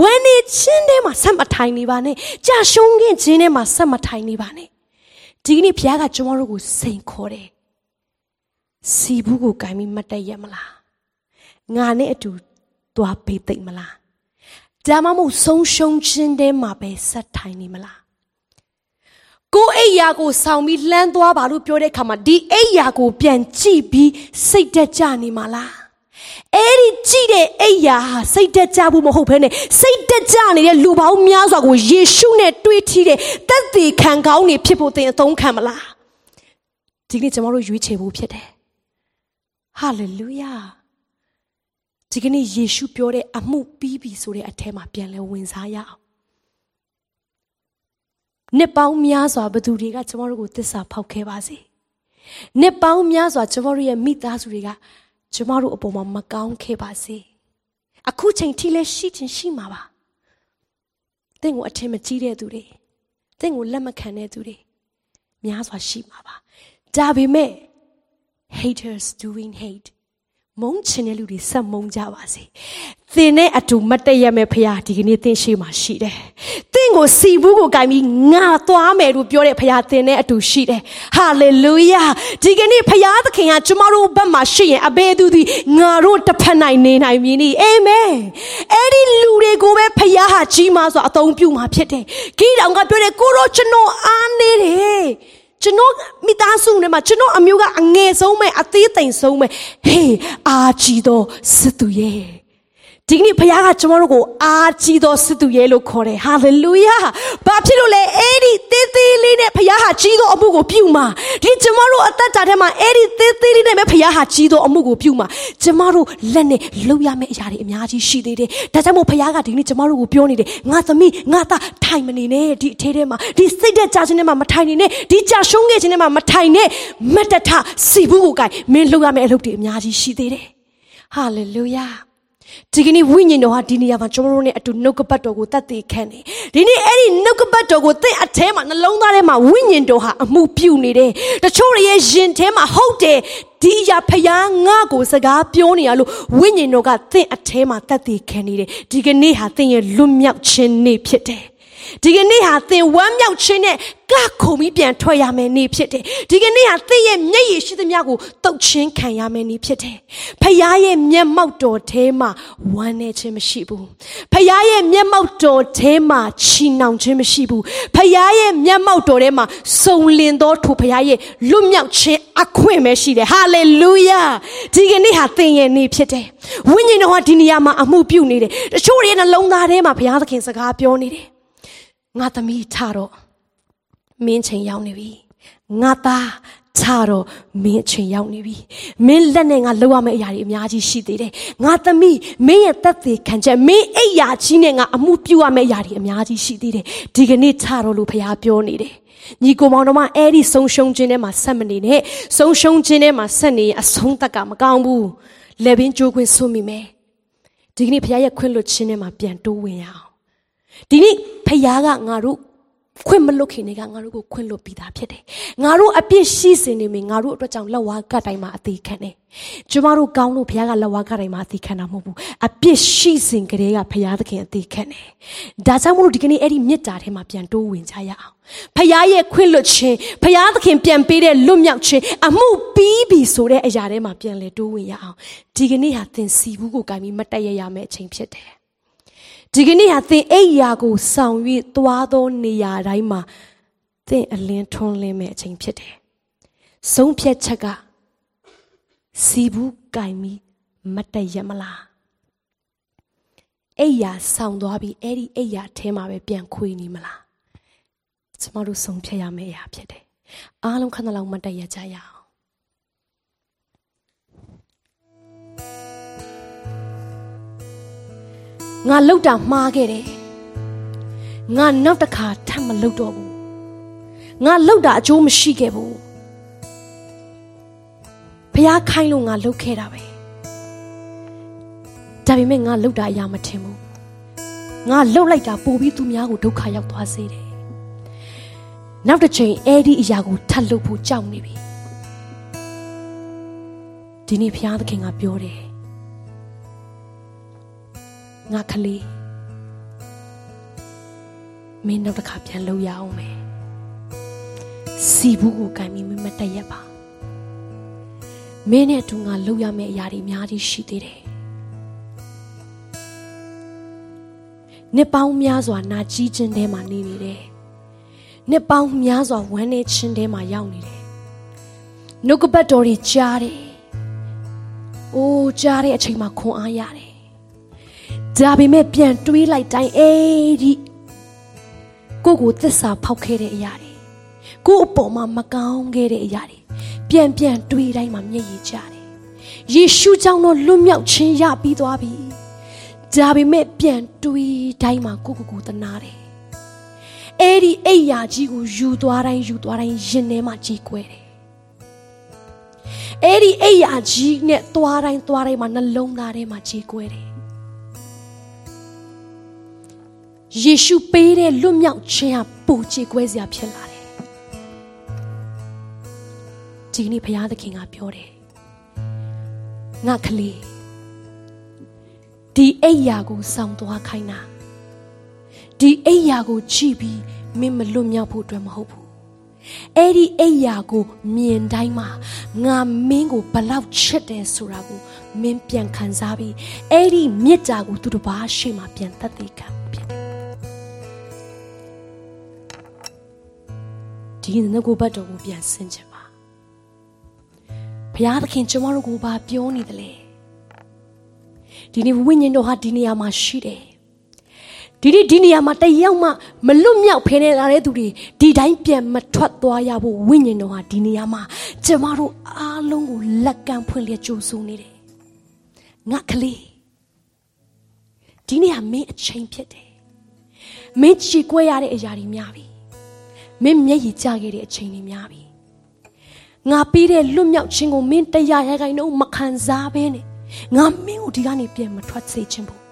ဝမ်းနေခြင်းထဲမှာဆက်မထိုင်နေပါနဲ့ကြာရှုံးခြင်းထဲမှာဆက်မထိုင်နေပါနဲ့ ဒီနေ့ဘုရားကကျွန်တော်တို့ကိုစိန်ခေါ်တယ်စီဘူးကိုကင်ပြီးမတက်ရမလားငါနဲ့အတူသွားပေးသိမ့်မလားဒါမှမဟုတ်ဆုံးရှုံးခြင်းတဲမှာပဲဆက်ထိုင်နေမလားကိုအိယာကိုဆောင်ပြီးလှမ်းသွားပါလို့ပြောတဲ့အခါမှာဒီအိယာကိုပြန်ကြည့်ပြီးစိတ်တက်ကြနေမှာလား အဲ့ဒီကြည့်တဲ့အိယာဟာစိတ်တက်ကြဖို့မဟုတ်ဘဲနဲ့စိတ်တက်ကြနေတဲ့လူပေါင်းများစွာကိုယေရှုနဲ့တွေ့ထီးတဲ့တက်သေးခံကောင်းနေဖြစ်ဖို့သင်အသုံးခံမလားဒီနေ့ကျွန်တော်တို့ရွေးချယ်ဖို့ဖြစ်တယ်ဟာလေလုယာဒီကနေ့ယေရှုပြောတဲ့အမှုပြီးပြီဆိုတဲ့အထဲမှာပြန်လဲဝင်စားရအောင်နှစ်ပေါင်းများစွာဘသူတွေကကျွန်တော်တို့ကိုသစ္စာဖောက်ခဲ့ပါစေနှစ်ပေါင်းများစွာကျွန်တော်တို့ရဲ့မိသားစုတွေက ကျမတို့အပေါ်မှာမကောင်းခဲ့ပါစေအခုချိန်ထိလဲရှိချင်းရှိမှာပါတင့်ကိုအထင်မကြီးတဲ့သူတွေတင့်ကိုလက်မခံတဲ့သူတွေများစွာရှိမှာပါဒါပေမဲ့ haters doing hate မုန်းချင်တဲ့လူတွေဆက်မုန်းကြပါစေ။သင်နဲ့အတူမတည့်ရမယ့်ဖခင်ဒီကနေ့သင်ရှိမှရှိတယ်။သင်ကိုစီဘူးကိုကင်ပြီးငါသွားမယ်လို့ပြောတဲ့ဖခင်သင်နဲ့အတူရှိတယ်။ဟာလေလုယာ။ဒီကနေ့ဖခင်သခင်ကကျမတို့ဘက်မှာရှိရင်အဘယ်သူသည်ငါတို့တစ်ဖက်နိုင်နေနိုင်မည်နီ။အာမင်။အဲ့ဒီလူတွေကိုပဲဖခင်ဟာကြီးမားစွာအသုံးပြုမှာဖြစ်တယ်။ဂိတောင်ကပြောတယ်ကိုရောကျွန်တော်အားနေတယ်။ ကျွန်တော်မိသားစုထဲမှာကျွန်တော်အမျိုးကအငယ်ဆုံးပဲအသေးသိမ်ဆုံးပဲဟေးအာကြီးသောစစ်သူရဲ့ ဒီကနေ့ဘုရားကကျွန်တော်တို့ကိုအားကြီးသောစစ်သူရဲလို့ခေါ်တယ်ဟာလေလုယာဘာဖြစ်လို့လဲအဲ့ဒီသေးသေးလေးနဲ့ဘုရားဟာကြီးသောအမှုကိုပြုမှာဒီကျွန်တော်တို့အသက်တာထဲမှာအဲ့ဒီသေးသေးလေးနဲ့ပဲဘုရားဟာကြီးသောအမှုကိုပြုမှာကျွန်တော်တို့လက်နဲ့လှုပ်ရမယ့်အရာတွေအများကြီးရှိသေးတယ်ဒါကြောင့်မို့ဘုရားကဒီကနေ့ကျွန်တော်တို့ကိုပြောနေတယ်ငါသမီးငါသားထိုင်မနေနဲ့ဒီအထဲထဲမှာဒီစိတ်သက်ကြခြင်းထဲမှာမထိုင်နေနဲ့ဒီကြာရှုံးခဲ့ခြင်းထဲမှာမထိုင်နဲ့မတ်တထစီဘူးကိုကင်မင်းလှုပ်ရမယ့်အလုပ်တွေအများကြီးရှိသေးတယ်ဟာလေလုယာ ဒီကနေ့ဝိညာဉ်တော်ဟာဒီနေရာမှာကျွန်တော်တို့နဲ့အတူနှုတ်ကပတ်တော်ကိုတတ်သိခံတယ်ဒီနေ့အဲ့ဒီနှုတ်ကပတ်တော်ကိုသင်အထဲမှာနှလုံးသားထဲမှာဝိညာဉ်တော်ဟာအမှုပြုနေတယ်တချို့ရဲ့ယင်ထဲမှာဟုတ်တယ်ဒီအရာဖျားငါ့ကိုစကားပြောနေရလို့ဝိညာဉ်တော်ကသင်အထဲမှာတတ်သိခံနေတယ်ဒီကနေ့ဟာသင်ရဲ့လွတ်မြောက်ခြင်းနေ့ဖြစ်တယ် ဒီကနေ့ဟာသင်ဝမ်းမြောက်ခြင်းနဲ့ကခုံပြီးပြန်ထွက်ရမယ်နေ့ဖြစ်တယ်ဒီကနေ့ဟာသင်ရဲ့မျက်ရည်ရှိသမျှကိုတုတ်ချင်းခံရမယ်နေ့ဖြစ်တယ်ဖခင်ရဲ့မျက်မှောက်တော်ထဲမှာဝမ်းနေခြင်းမရှိဘူးဖခင်ရဲ့မျက်မှောက်တော်ထဲမှာချီနှောင်ခြင်းမရှိဘူးဖခင်ရဲ့မျက်မှောက်တော်ထဲမှာစုံလင်သောထိုဖခင်ရဲ့လွတ်မြောက်ခြင်းအခွင့်ပဲရှိတယ်ဟာလေလုယာဒီကနေ့ဟာသင်ရဲ့နေ့ဖြစ်တယ်ဝိညာဉ်တော်ဟာဒီနေရာမှာအမှုပြုနေတယ်တချို့ရဲ့နှလုံးသားထဲမှာဘုရားသခင်စကားပြောနေတယ် ငါသမီးထတော့မင်းချိန်ရောက်နေပြီငါသားချတော့မင်းအချိန်ရောက်နေပြီမင်းလက်နဲ့ငါလောက်ရမယ့်အရာတွေအများကြီးရှိသေးတယ်ငါသမီးမင်းရဲ့သက်သေခံချက်မင်းအိယာကြီးနဲ့ငါအမှုပြုရမယ့်အရာတွေအများကြီးရှိသေးတယ်ဒီကနေ့ချတော့လို့ဖခင်ပြောနေတယ်ညီကိုမောင်တို့မအဲ့ဒီဆုံးရှုံးခြင်းထဲမှာဆက်မနေနဲ့ဆုံးရှုံးခြင်းထဲမှာဆက်နေရင်အဆုံးသက်ကမကောင်းဘူးလက်ပင်ကြိုးခွင်းဆွမိမယ်ဒီကနေ့ဖခင်ရဲ့ခွင့်လွှတ်ခြင်းထဲမှာပြန်တိုးဝင်ရအောင် ဒီနေ့ဖခင်ကငါတို့ခွင့်မလွတ်ခင်တွေကငါတို့ကိုခွင့်လွတ်ပြီးသားဖြစ်တယ်။ငါတို့အပြစ်ရှိစင်နေမြငါတို့အတွက်ကြောင့်လက်ဝါးကတိုင်းမှာအသေးခံတယ်။ကျမတို့ကောင်းလို့ဘုရားကလက်ဝါးကတိုင်းမှာအသေးခံတာမဟုတ်ဘူး။အပြစ်ရှိစင်ကလေးကဘုရားသခင်အသေးခံတယ်။ဒါကြောင့်မလို့ဒီကနေ့အဲ့ဒီမြစ်တာထဲမှာပြန်တိုးဝင်ကြရအောင်။ဘုရားရဲ့ခွင့်လွတ်ခြင်းဘုရားသခင်ပြန်ပေးတဲ့လွတ်မြောက်ခြင်းအမှုပြီးပြီဆိုတဲ့အရာထဲမှာပြန်လေတိုးဝင်ရအောင်။ဒီကနေ့ဟာသင်စီဘူးကိုကင်ပြီးမတက်ရရမယ့်အချိန်ဖြစ်တယ်။ ဒီကနေ့ဟာသင်အိယာကိုဆောင်၍သွားသောနေရာတိုင်းမှာသင်အလင်းထွန်းလင်းမဲ့အချိန်ဖြစ်တယ်။ဆုံးဖြတ်ချက်ကစီဘူးကင်ပြီးမတည့်ရမလား။အိယာဆောင်သွားပြီးအဲ့ဒီအိယာထဲမှာပဲပြန်ခွေနေမလား။ကျမတို့ဆုံးဖြတ်ရမယ့်အရာဖြစ်တယ်။အားလုံးခဏလောက်မတည့်ရကြရအောင် ငါလှုပ်တာမှားခဲ့တယ်ငါနောက်တစ်ခါထပ်မလှုပ်တော့ဘူးငါလှုပ်တာအကျိုးမရှိခဲ့ဘူးဖះခိုင်းလို့ငါလှုပ်ခဲ့တာပဲဒါပေမဲ့ငါလှုပ်တာအရာမထင်ဘူးငါလှုပ်လိုက်တာပို့ပြီးသူများကိုဒုက္ခရောက်သွားစေတယ်နောက်တစ်ချိန်အဲ့ဒီအရာကိုထပ်လှုပ်ဖို့ကြောက်နေပြီဒီနေ့ဘုရားသခင်ကပြောတယ် ငါကလေးမင်းနောက်တစ်ခါပြန်လှုပ်ရအောင်မယ်စီဘူးကိုကင်ပြီးမမတက်ရက်ပါမင်းနဲ့အတူငါလှုပ်ရမယ့်အရာတွေအများကြီးရှိသေးတယ်နှစ်ပေါင်းများစွာနာကြီးခြင်းထဲမှာနေနေတယ်နှစ်ပေါင်းများစွာဝမ်းနေခြင်းထဲမှာရောက်နေတယ်နှုတ်ကပတ်တော်တွေကြားတယ်အိုးကြားတဲ့အချိန်မှာခွန်အားရတယ် ဒါပေမဲ့ပြန်တွေးလိုက်တိုင်းအေးဒီကိုကိုသစ္စာဖောက်ခဲ့တဲ့အရာတွေကိုအပေါ်မှာမကောင်းခဲ့တဲ့အရာတွေပြန်ပြန်တွေးတိုင်းမှာမျက်ရည်ကျတယ်ယေရှုကြောင့်တော့လွတ်မြောက်ခြင်းရပြီးသွားပြီဒါပေမဲ့ပြန်တွေးတိုင်းမှာကိုကိုကိုတနာတယ်အဲ့ဒီအိယာကြီးကိုယူသွားတိုင်းယူသွားတိုင်းရင်ထဲမှာကြီးကွဲတယ်အဲ့ဒီအိယာကြီးနဲ့သွားတိုင်းသွားတိုင်းမှာနှလုံးသားထဲမှာကြီးကွဲတယ် ယေရှုပေးတဲ့လွတ်မြောက်ခြင်းဟာပူချေကွဲစရာဖြစ်လာတယ်ဒီနေ့ဘုရားသခင်ကပြောတယ်ငါကလေးဒီအိယာကိုစောင့်သွားခိုင်းတာဒီအိယာကိုကြည့်ပြီးမင်းမလွတ်မြောက်ဖို့အတွက်မဟုတ်ဘူးအဲ့ဒီအိယာကိုမြင်တိုင်းမှာငါမင်းကိုဘလောက်ချစ်တယ်ဆိုတာကိုမင်းပြန်ခံစားပြီးအဲ့ဒီမေတ္တာကိုသူတစ်ပါးရှေ့မှာပြန်သက်သေခံ ဒီငကိုဘတ်တော်ကိုပြန်ဆင်ခြင်းပါဘုရားသခင်ကျွန်တော်တို့ကိုဘာပြောနေသလဲဒီနေ့ဝိညာဉ်တော်ဟာဒီနေရာမှာရှိတယ်ဒီဒီဒီနေရာမှာတယောက်မှမလွတ်မြောက်ဖဲနေလာတဲ့သူတွေဒီတိုင်းပြန်မထွက်သွားရဖို့ဝိညာဉ်တော်ဟာဒီနေရာမှာကျမတို့အားလုံးကိုလက်ကမ်းဖွင့်လျက်ကြိုးဆိုနေတယ်ငါကလေးဒီနေရာမင်းအချိန်ဖြစ်တယ်မင်းချီကွဲရတဲ့အရာတွေများပြီ မင်းမျက်ရည်ကျခဲ့တဲ့အချိန်တွေများပြီငါပြီးတဲ့လွတ်မြောက်ခြင်းကိုမင်းတရားရခိုင်တော့မခံစားဘဲနဲ့ငါမင်းကိုဒီကနေပြန်မထွက်စေချင်ဘူး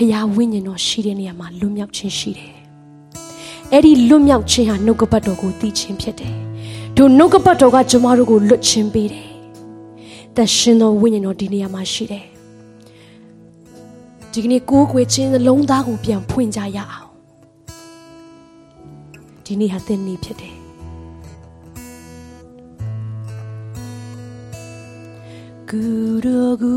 ဖယားဝိညာဉ်တော်ရှိတဲ့နေရာမှာလွတ်မြောက်ခြင်းရှိတယ်။အဲ့ဒီလွတ်မြောက်ခြင်းဟာနှုတ်ကပတ်တော်ကိုသိခြင်းဖြစ်တယ်။တို့နှုတ်ကပတ်တော်ကကျွန်မတို့ကိုလွတ်ခြင်းပေးတယ်။တရှင်တော်ဝိညာဉ်တော်ဒီနေရာမှာရှိတယ်။ ဒီကနေ့ကိုးကွယ်ခြင်းလုံးသားကိုပြန်ဖွင့်ကြရအောင်။ဒီနေ့ဟာသင်နေ့ဖြစ်တယ်။ကူရောကူ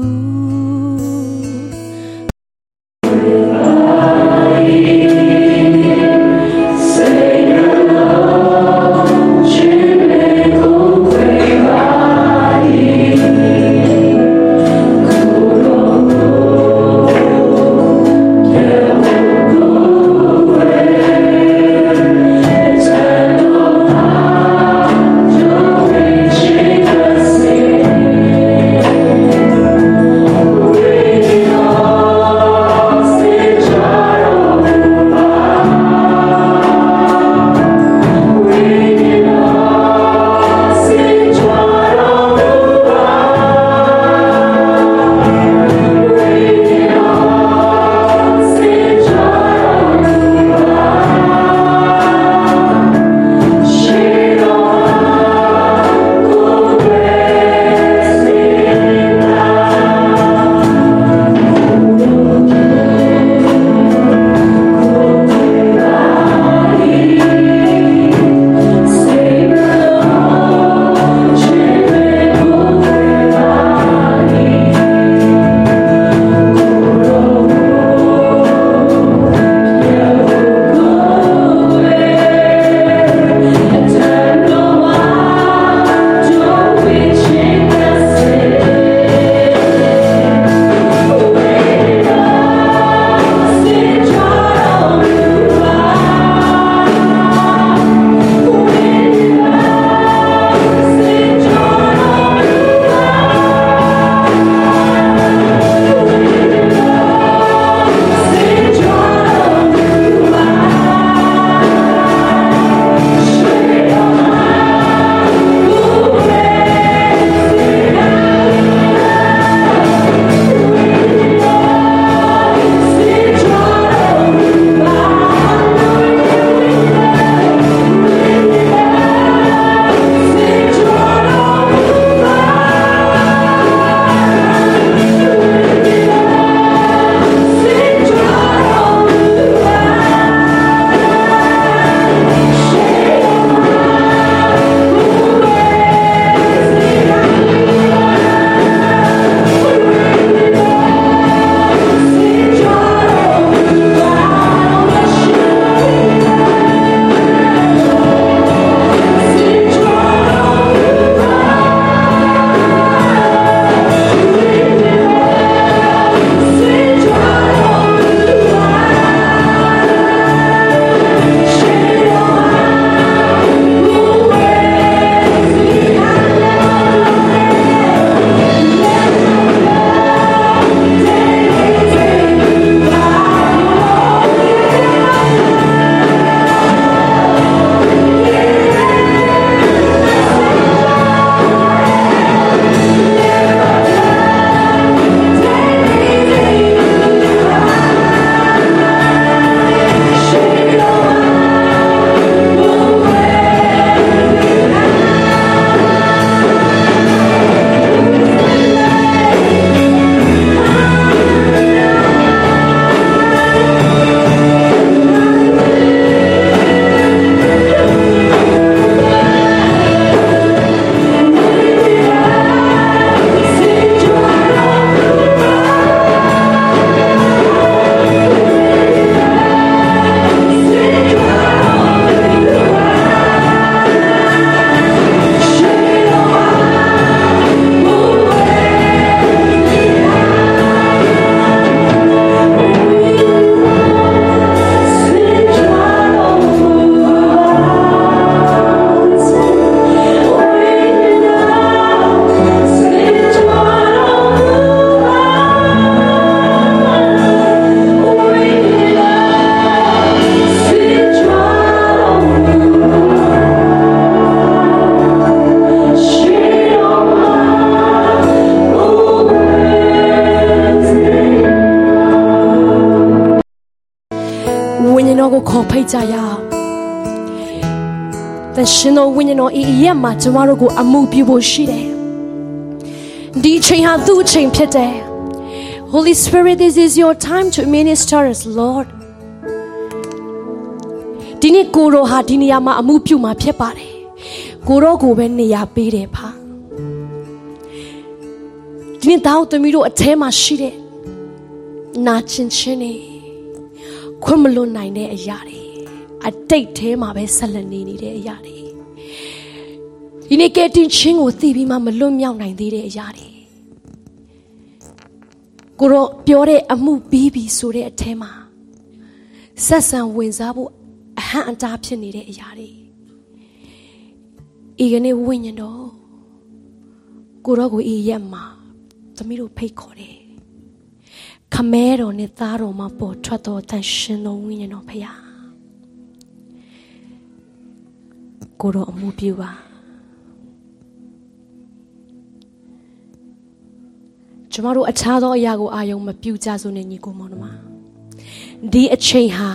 ဖိတ်ကြရအောင်တရှင်တော်ဝိညာဉ်တော်ဤရက်မှာကျမတို့ကိုအမှုပြုဖို့ရှိတယ်ဒီအချိန်ဟာသူ့အချိန်ဖြစ်တယ် Holy Spirit this is your time to minister us Lord ဒီနေ့ကိုရောဟာဒီနေရာမှာအမှုပြုမှာဖြစ်ပါတယ်ကိုရောကိုပဲနေရာပေးတယ်ဖာဒီနေ့တောင်းသမီးတို့အထဲမှာရှိတဲ့နာကျင်ခြင်းတွေခွင့်မလွတ်နိုင်တဲ့အရာတွေ အတိတ်ထဲမှာပဲဆက်လက်နေနေတဲ့အရာတွေဒီနေ့ကဲတင်ချင်းကိုသိပြီးမှမလွတ်မြောက်နိုင်သေးတဲ့အရာတွေကိုတော့ပြောတဲ့အမှုပြီးပြီဆိုတဲ့အထဲမှာဆက်ဆံဝင်စားဖို့အဟန့်အတားဖြစ်နေတဲ့အရာတွေဤကနေ့ဝိညာဉ်တော်ကိုတော့ကိုဤရက်မှာသမီးတို့ဖိတ်ခေါ်တယ်ခမဲတော်နဲ့သားတော်မှာပေါ်ထွက်တော်တန်ရှင်တော်ဝိညာဉ်တော်ဖရာ ကိုတော့အမှုပြုပါကျမတို့အခြားသောအရာကိုအာယုံမပြုကြစို့နဲ့ညီကိုမောင်နှမဒီအချိန်ဟာ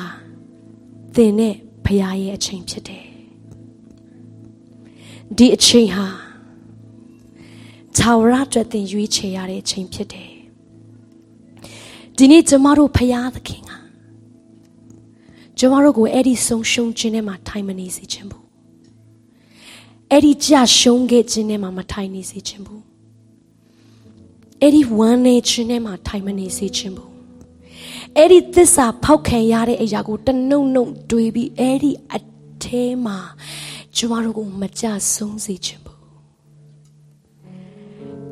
သင်နဲ့ဖရာရဲ့အချိန်ဖြစ်တယ်ဒီအချိန်ဟာသာဝရအတွက်သင်ရွေးချယ်ရတဲ့အချိန်ဖြစ်တယ်ဒီနေ့ကျမတို့ဖရာသခင်ကကျမတို့ကိုအဲ့ဒီဆုံးရှုံးခြင်းထဲမှာထိုင်မနေစေခြင်းဘူး အဲ့ဒီကြရှုံးခဲ့ခြင်းထဲမှာမထိုင်နေစေခြင်းဘူးအဲ့ဒီဝမ်းနေခြင်းထဲမှာထိုင်မနေစေခြင်းဘူးအဲ့ဒီသစ္စာဖောက်ခံရတဲ့အရာကိုတနှုံနှုံတွေးပြီးအဲ့ဒီအထဲမှာကျမတို့ကိုမကြဆုံးစေခြင်းဘူး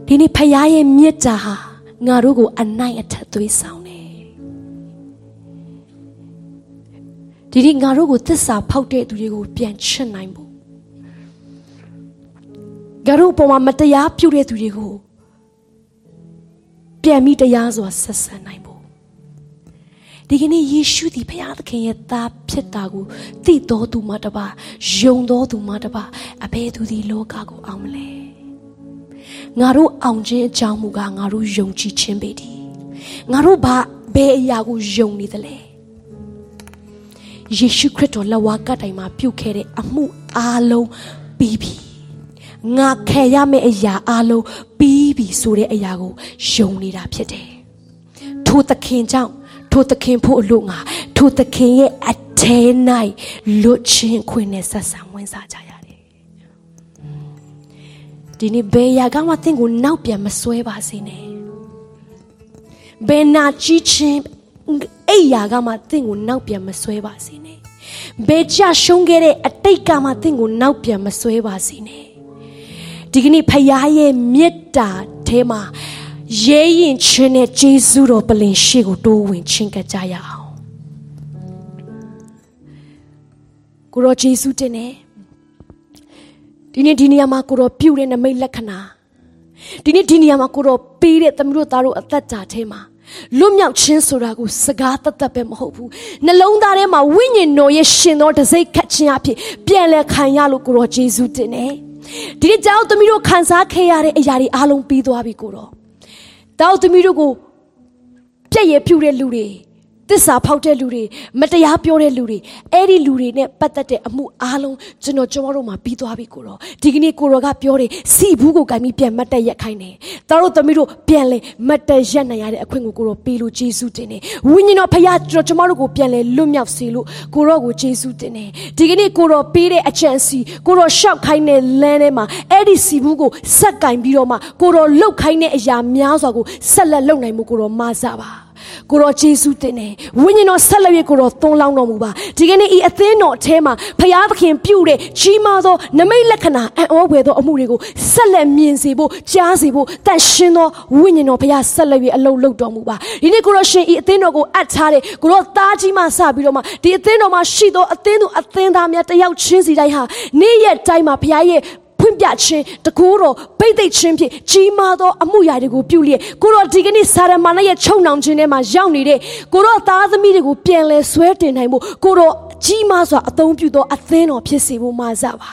ဒီနေ့ဖခင်ရဲ့မေတ္တာဟာငါတို့ကိုအနိုင်အထက်သွေးဆောင်တယ်ဒီနေ့ငါတို့ကိုသစ္စာဖောက်တဲ့သူတွေကိုပြန်ချစ်နိုင်ဖို့ ငါတို့အပေါ်မှာမတရားပြုတဲ့သူတွေကိုပြန်ပြီးတရားစွာဆက်ဆံနိုင်ဖို့ဒီကနေ့ယေရှုသည်ဘုရားသခင်ရဲ့သားဖြစ်တာကိုသိတော်သူမှတပါယုံတော်သူမှတပါအဘယ်သူဒီလောကကိုအောင်မလဲငါတို့အောင်ခြင်းအကြောင်းမူကားငါတို့ယုံကြည်ခြင်းပဲဒီငါတို့ဘာဘယ်အရာကိုယုံနေသလဲယေရှုခရစ်တော်လက်ဝါးကတိုင်မှာပြုတ်ခဲ့တဲ့အမှုအားလုံးပြီးပြီ ငါခံရမယ့်အရာအားလုံးပြီးပြီဆိုတဲ့အရာကိုယုံနေတာဖြစ်တယ်ထိုသခင်ကြောင့်ထိုသခင်ဖို့အလို့ငါထိုသခင်ရဲ့အထဲ၌လွတ်ချင်းခွင့်နဲ့ဆက်ဆံဝင်စားကြရတယ်ဒီနေ့ဘယ်ရာကမှသင်ကိုနောက်ပြန်မဆွဲပါစေနဲ့ဘယ်နာကြီးချင်းအဲ့ရာကမှသင်ကိုနောက်ပြန်မဆွဲပါစေနဲ့ဘယ်ကြရှုံးခဲ့တဲ့အတိတ်ကမှသင်ကိုနောက်ပြန်မဆွဲပါစေနဲ့ ဒီကနေ့ဖခင်ရဲ့မေတ္တာထဲမှာရဲရင်ချင်းနဲ့ဂျေဇုတော်ပလင်ရှိကိုတိုးဝင်ချင်းကကြရအောင်ကိုရောဂျေဇုတင်နေဒီနေ့ဒီနေရာမှာကိုရောပြုတဲ့နမိတ်လက္ခဏာဒီနေ့ဒီနေရာမှာကိုရောပေးတဲ့သမီးတို့သားတို့အသက်တာထဲမှာလွတ်မြောက်ခြင်းဆိုတာကိုစကားတတ်တတ်ပဲမဟုတ်ဘူးနှလုံးသားထဲမှာဝိညာဉ်တော်ရဲ့ရှင်သောတစိတ်ခတ်ခြင်းအဖြစ်ပြန်လဲခံရလို့ကိုရောဂျေဇုတင်နေ ဒီနေ့ကြောက်သမီးတို့ခံစားခဲ့ရတဲ့အရာတွေအားလုံးပြီးသွားပြီကိုရောတောက်သမီးတို့ကိုပြက်ရပြူတဲ့လူတွေ တစ္ဆာဖောက်တဲ့လူတွေမတရားပြောတဲ့လူတွေအဲ့ဒီလူတွေနဲ့ပတ်သက်တဲ့အမှုအားလုံးကျွန်တော်ကျွန်တော်တို့မှာပြီးသွားပြီကိုတော့ဒီကနေ့ကိုရောကပြောတယ်စီဘူးကိုကင်ပြီးပြန်မတ်တက်ရက်ခိုင်းတယ်တော်တို့သမီးတို့ပြန်လဲမတ်တက်ရက်နိုင်ရတဲ့အခွင့်ကိုကိုရောပေးလို့ယေရှုတင်တယ်ဝိညာဉ်တော်ဖခင်ကျွန်တော်ကျွန်တော်တို့ကိုပြန်လဲလွတ်မြောက်စေလို့ကိုရောကိုယေရှုတင်တယ်ဒီကနေ့ကိုရောပေးတဲ့အချမ်းစီကိုရောရှောက်ခိုင်းတဲ့လမ်းထဲမှာအဲ့ဒီစီဘူးကိုဆက်ကင်ပြီးတော့မှကိုရောလှုပ်ခိုင်းတဲ့အရာများစွာကိုဆက်လက်လုပ်နိုင်မှုကိုရောမဆပါ ကိုတော်ယေရှုတင်တယ်ဝိညာဉ်တော်ဆက်လက်၍ကိုတော်သွန်းလောင်းတော်မူပါဒီကနေ့ဤအသင်းတော်အထဲမှာဖျားသခင်ပြုတဲ့ကြီးမားသောနမိတ်လက္ခဏာအံ့ဩဖွယ်သောအမှုတွေကိုဆက်လက်မြင်စေဖို့ကြားစေဖို့တန်ရှင်းသောဝိညာဉ်တော်ဖျားဆက်လက်၍အလုံးလုံးတော်မူပါဒီနေ့ကိုတော်ရှင်ဤအသင်းတော်ကိုအပ်ထားတဲ့ကိုတော်သားကြီးမှစပြီးတော့မှဒီအသင်းတော်မှာရှိသောအသင်းသူအသင်းသားများတယောက်ချင်းစီတိုင်းဟာနေ့ရက်တိုင်းမှာဖျားရဲ့ဖွင့် ပြခြင်းတကူတော်ဗိသိက်ခြင်းဖြင့်ကြီးမားသောအမှုရာတွေကိုပြုလျက်ကိုတော်ဒီကနေ့စာရမဏေရဲ့ချုံနှောင်ခြင်းထဲမှာရောက်နေတဲ့ကိုတော်သားသမီးတွေကိုပြန်လဲဆွဲတင်နိုင်ဖို့ကိုတော် ကြီးမားစွာအသုံးပြုသောအသင်းတော်ဖြစ်စေဖို့မှာစပါ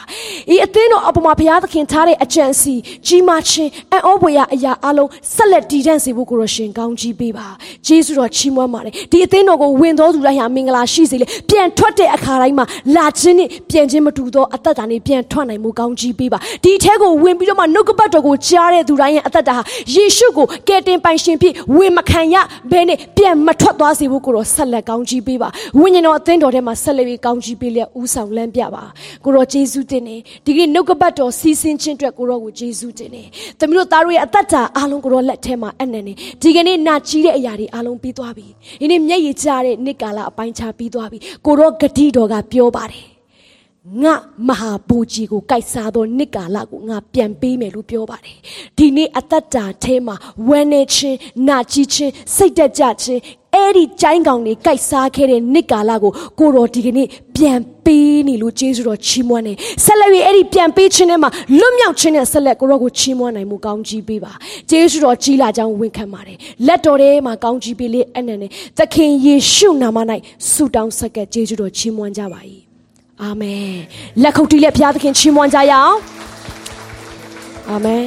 ဤအသင်းတော်အပေါ်မှာဘုရားသခင်ထားတဲ့အကြံစီကြီးမားခြင်းအံ့ဩဖွယ်ရာအရာအလုံးဆက်လက်တည်တံ့စေဖို့ကိုရရှင်ကောင်းကြီးပေးပါဂျေစုတော်ချီးမွမ်းပါတယ်ဒီအသင်းတော်ကိုဝင်တော်သူတိုင်းဟာမင်္ဂလာရှိစေလေပြန်ထွက်တဲ့အခါတိုင်းမှာလာခြင်းနဲ့ပြန်ခြင်းမတူသောအသက်တာနဲ့ပြန်ထွက်နိုင်မှုကောင်းကြီးပေးပါဒီအထက်ကိုဝင်ပြီးတော့မှနှုတ်ကပတ်တော်ကိုကြားတဲ့သူတိုင်းရဲ့အသက်တာဟာယေရှုကိုကယ်တင်ပိုင်ရှင်ဖြစ်ဝင်မခံရဘဲနဲ့ပြန်မထွက်သွားစေဖို့ကိုတော့ဆက်လက်ကောင်းကြီးပေးပါဝိညာဉ်တော်အသင်းတော်ထဲမှာဆက်လက်ပြီးကောင်းကြီးပေးလျက်ဥဆောင်လမ်းပြပါကိုတော့ယေရှုတင်နေဒီကနေ့နှုတ်ကပတ်တော်စီစဉ်ခြင်းအတွက်ကိုတော့ကိုယေရှုတင်နေသမီးတို့သားတို့ရဲ့အသက်တာအားလုံးကိုတော့လက်ထဲမှာအနံ့နေဒီကနေ့နာကြီးတဲ့အရာတွေအားလုံးပြီးသွားပြီဒီနေ့မျက်ရည်ကျတဲ့နေ့ကာလအပိုင်းခြားပြီးသွားပြီကိုတော့ဂတိတော်ကပြောပါတယ် ငါမဟာဘူကြီးကိုကြိုက်စားသောနှစ်ကာလကိုငါပြန်ပေးမယ်လို့ပြောပါတယ်ဒီနေ့အသက်တာထဲမှာဝမ်းနေခြင်းနာကြည်ခြင်းစိတ်တက်ကြခြင်းအဲ့ဒီကျိုင်းကောင်တွေကြိုက်စားခဲ့တဲ့နှစ်ကာလကိုကိုတော်ဒီကနေ့ပြန်ပေးနေလို့ကျေးဇူးတော်ချီးမွမ်းနေဆက်လက်ပြီးအဲ့ဒီပြန်ပေးခြင်းထဲမှာလွတ်မြောက်ခြင်းနဲ့ဆက်လက်ကိုတော်ကိုချီးမွမ်းနိုင်မှုကောင်းကြီးပေးပါကျေးဇူးတော်ကြီးလာကြောင်းဝန်ခံပါတယ်လက်တော်ထဲမှာကောင်းကြီးပေးလေးအနန္တနဲ့သခင်ယေရှုနာမ၌ဆုတောင်းဆက်ကကျေးဇူးတော်ချီးမွမ်းကြပါ၏ အာမင်လက်ခုပ်တီးလက်ဘုရားသခင်ချီးမွမ်းကြရအောင်အာမင်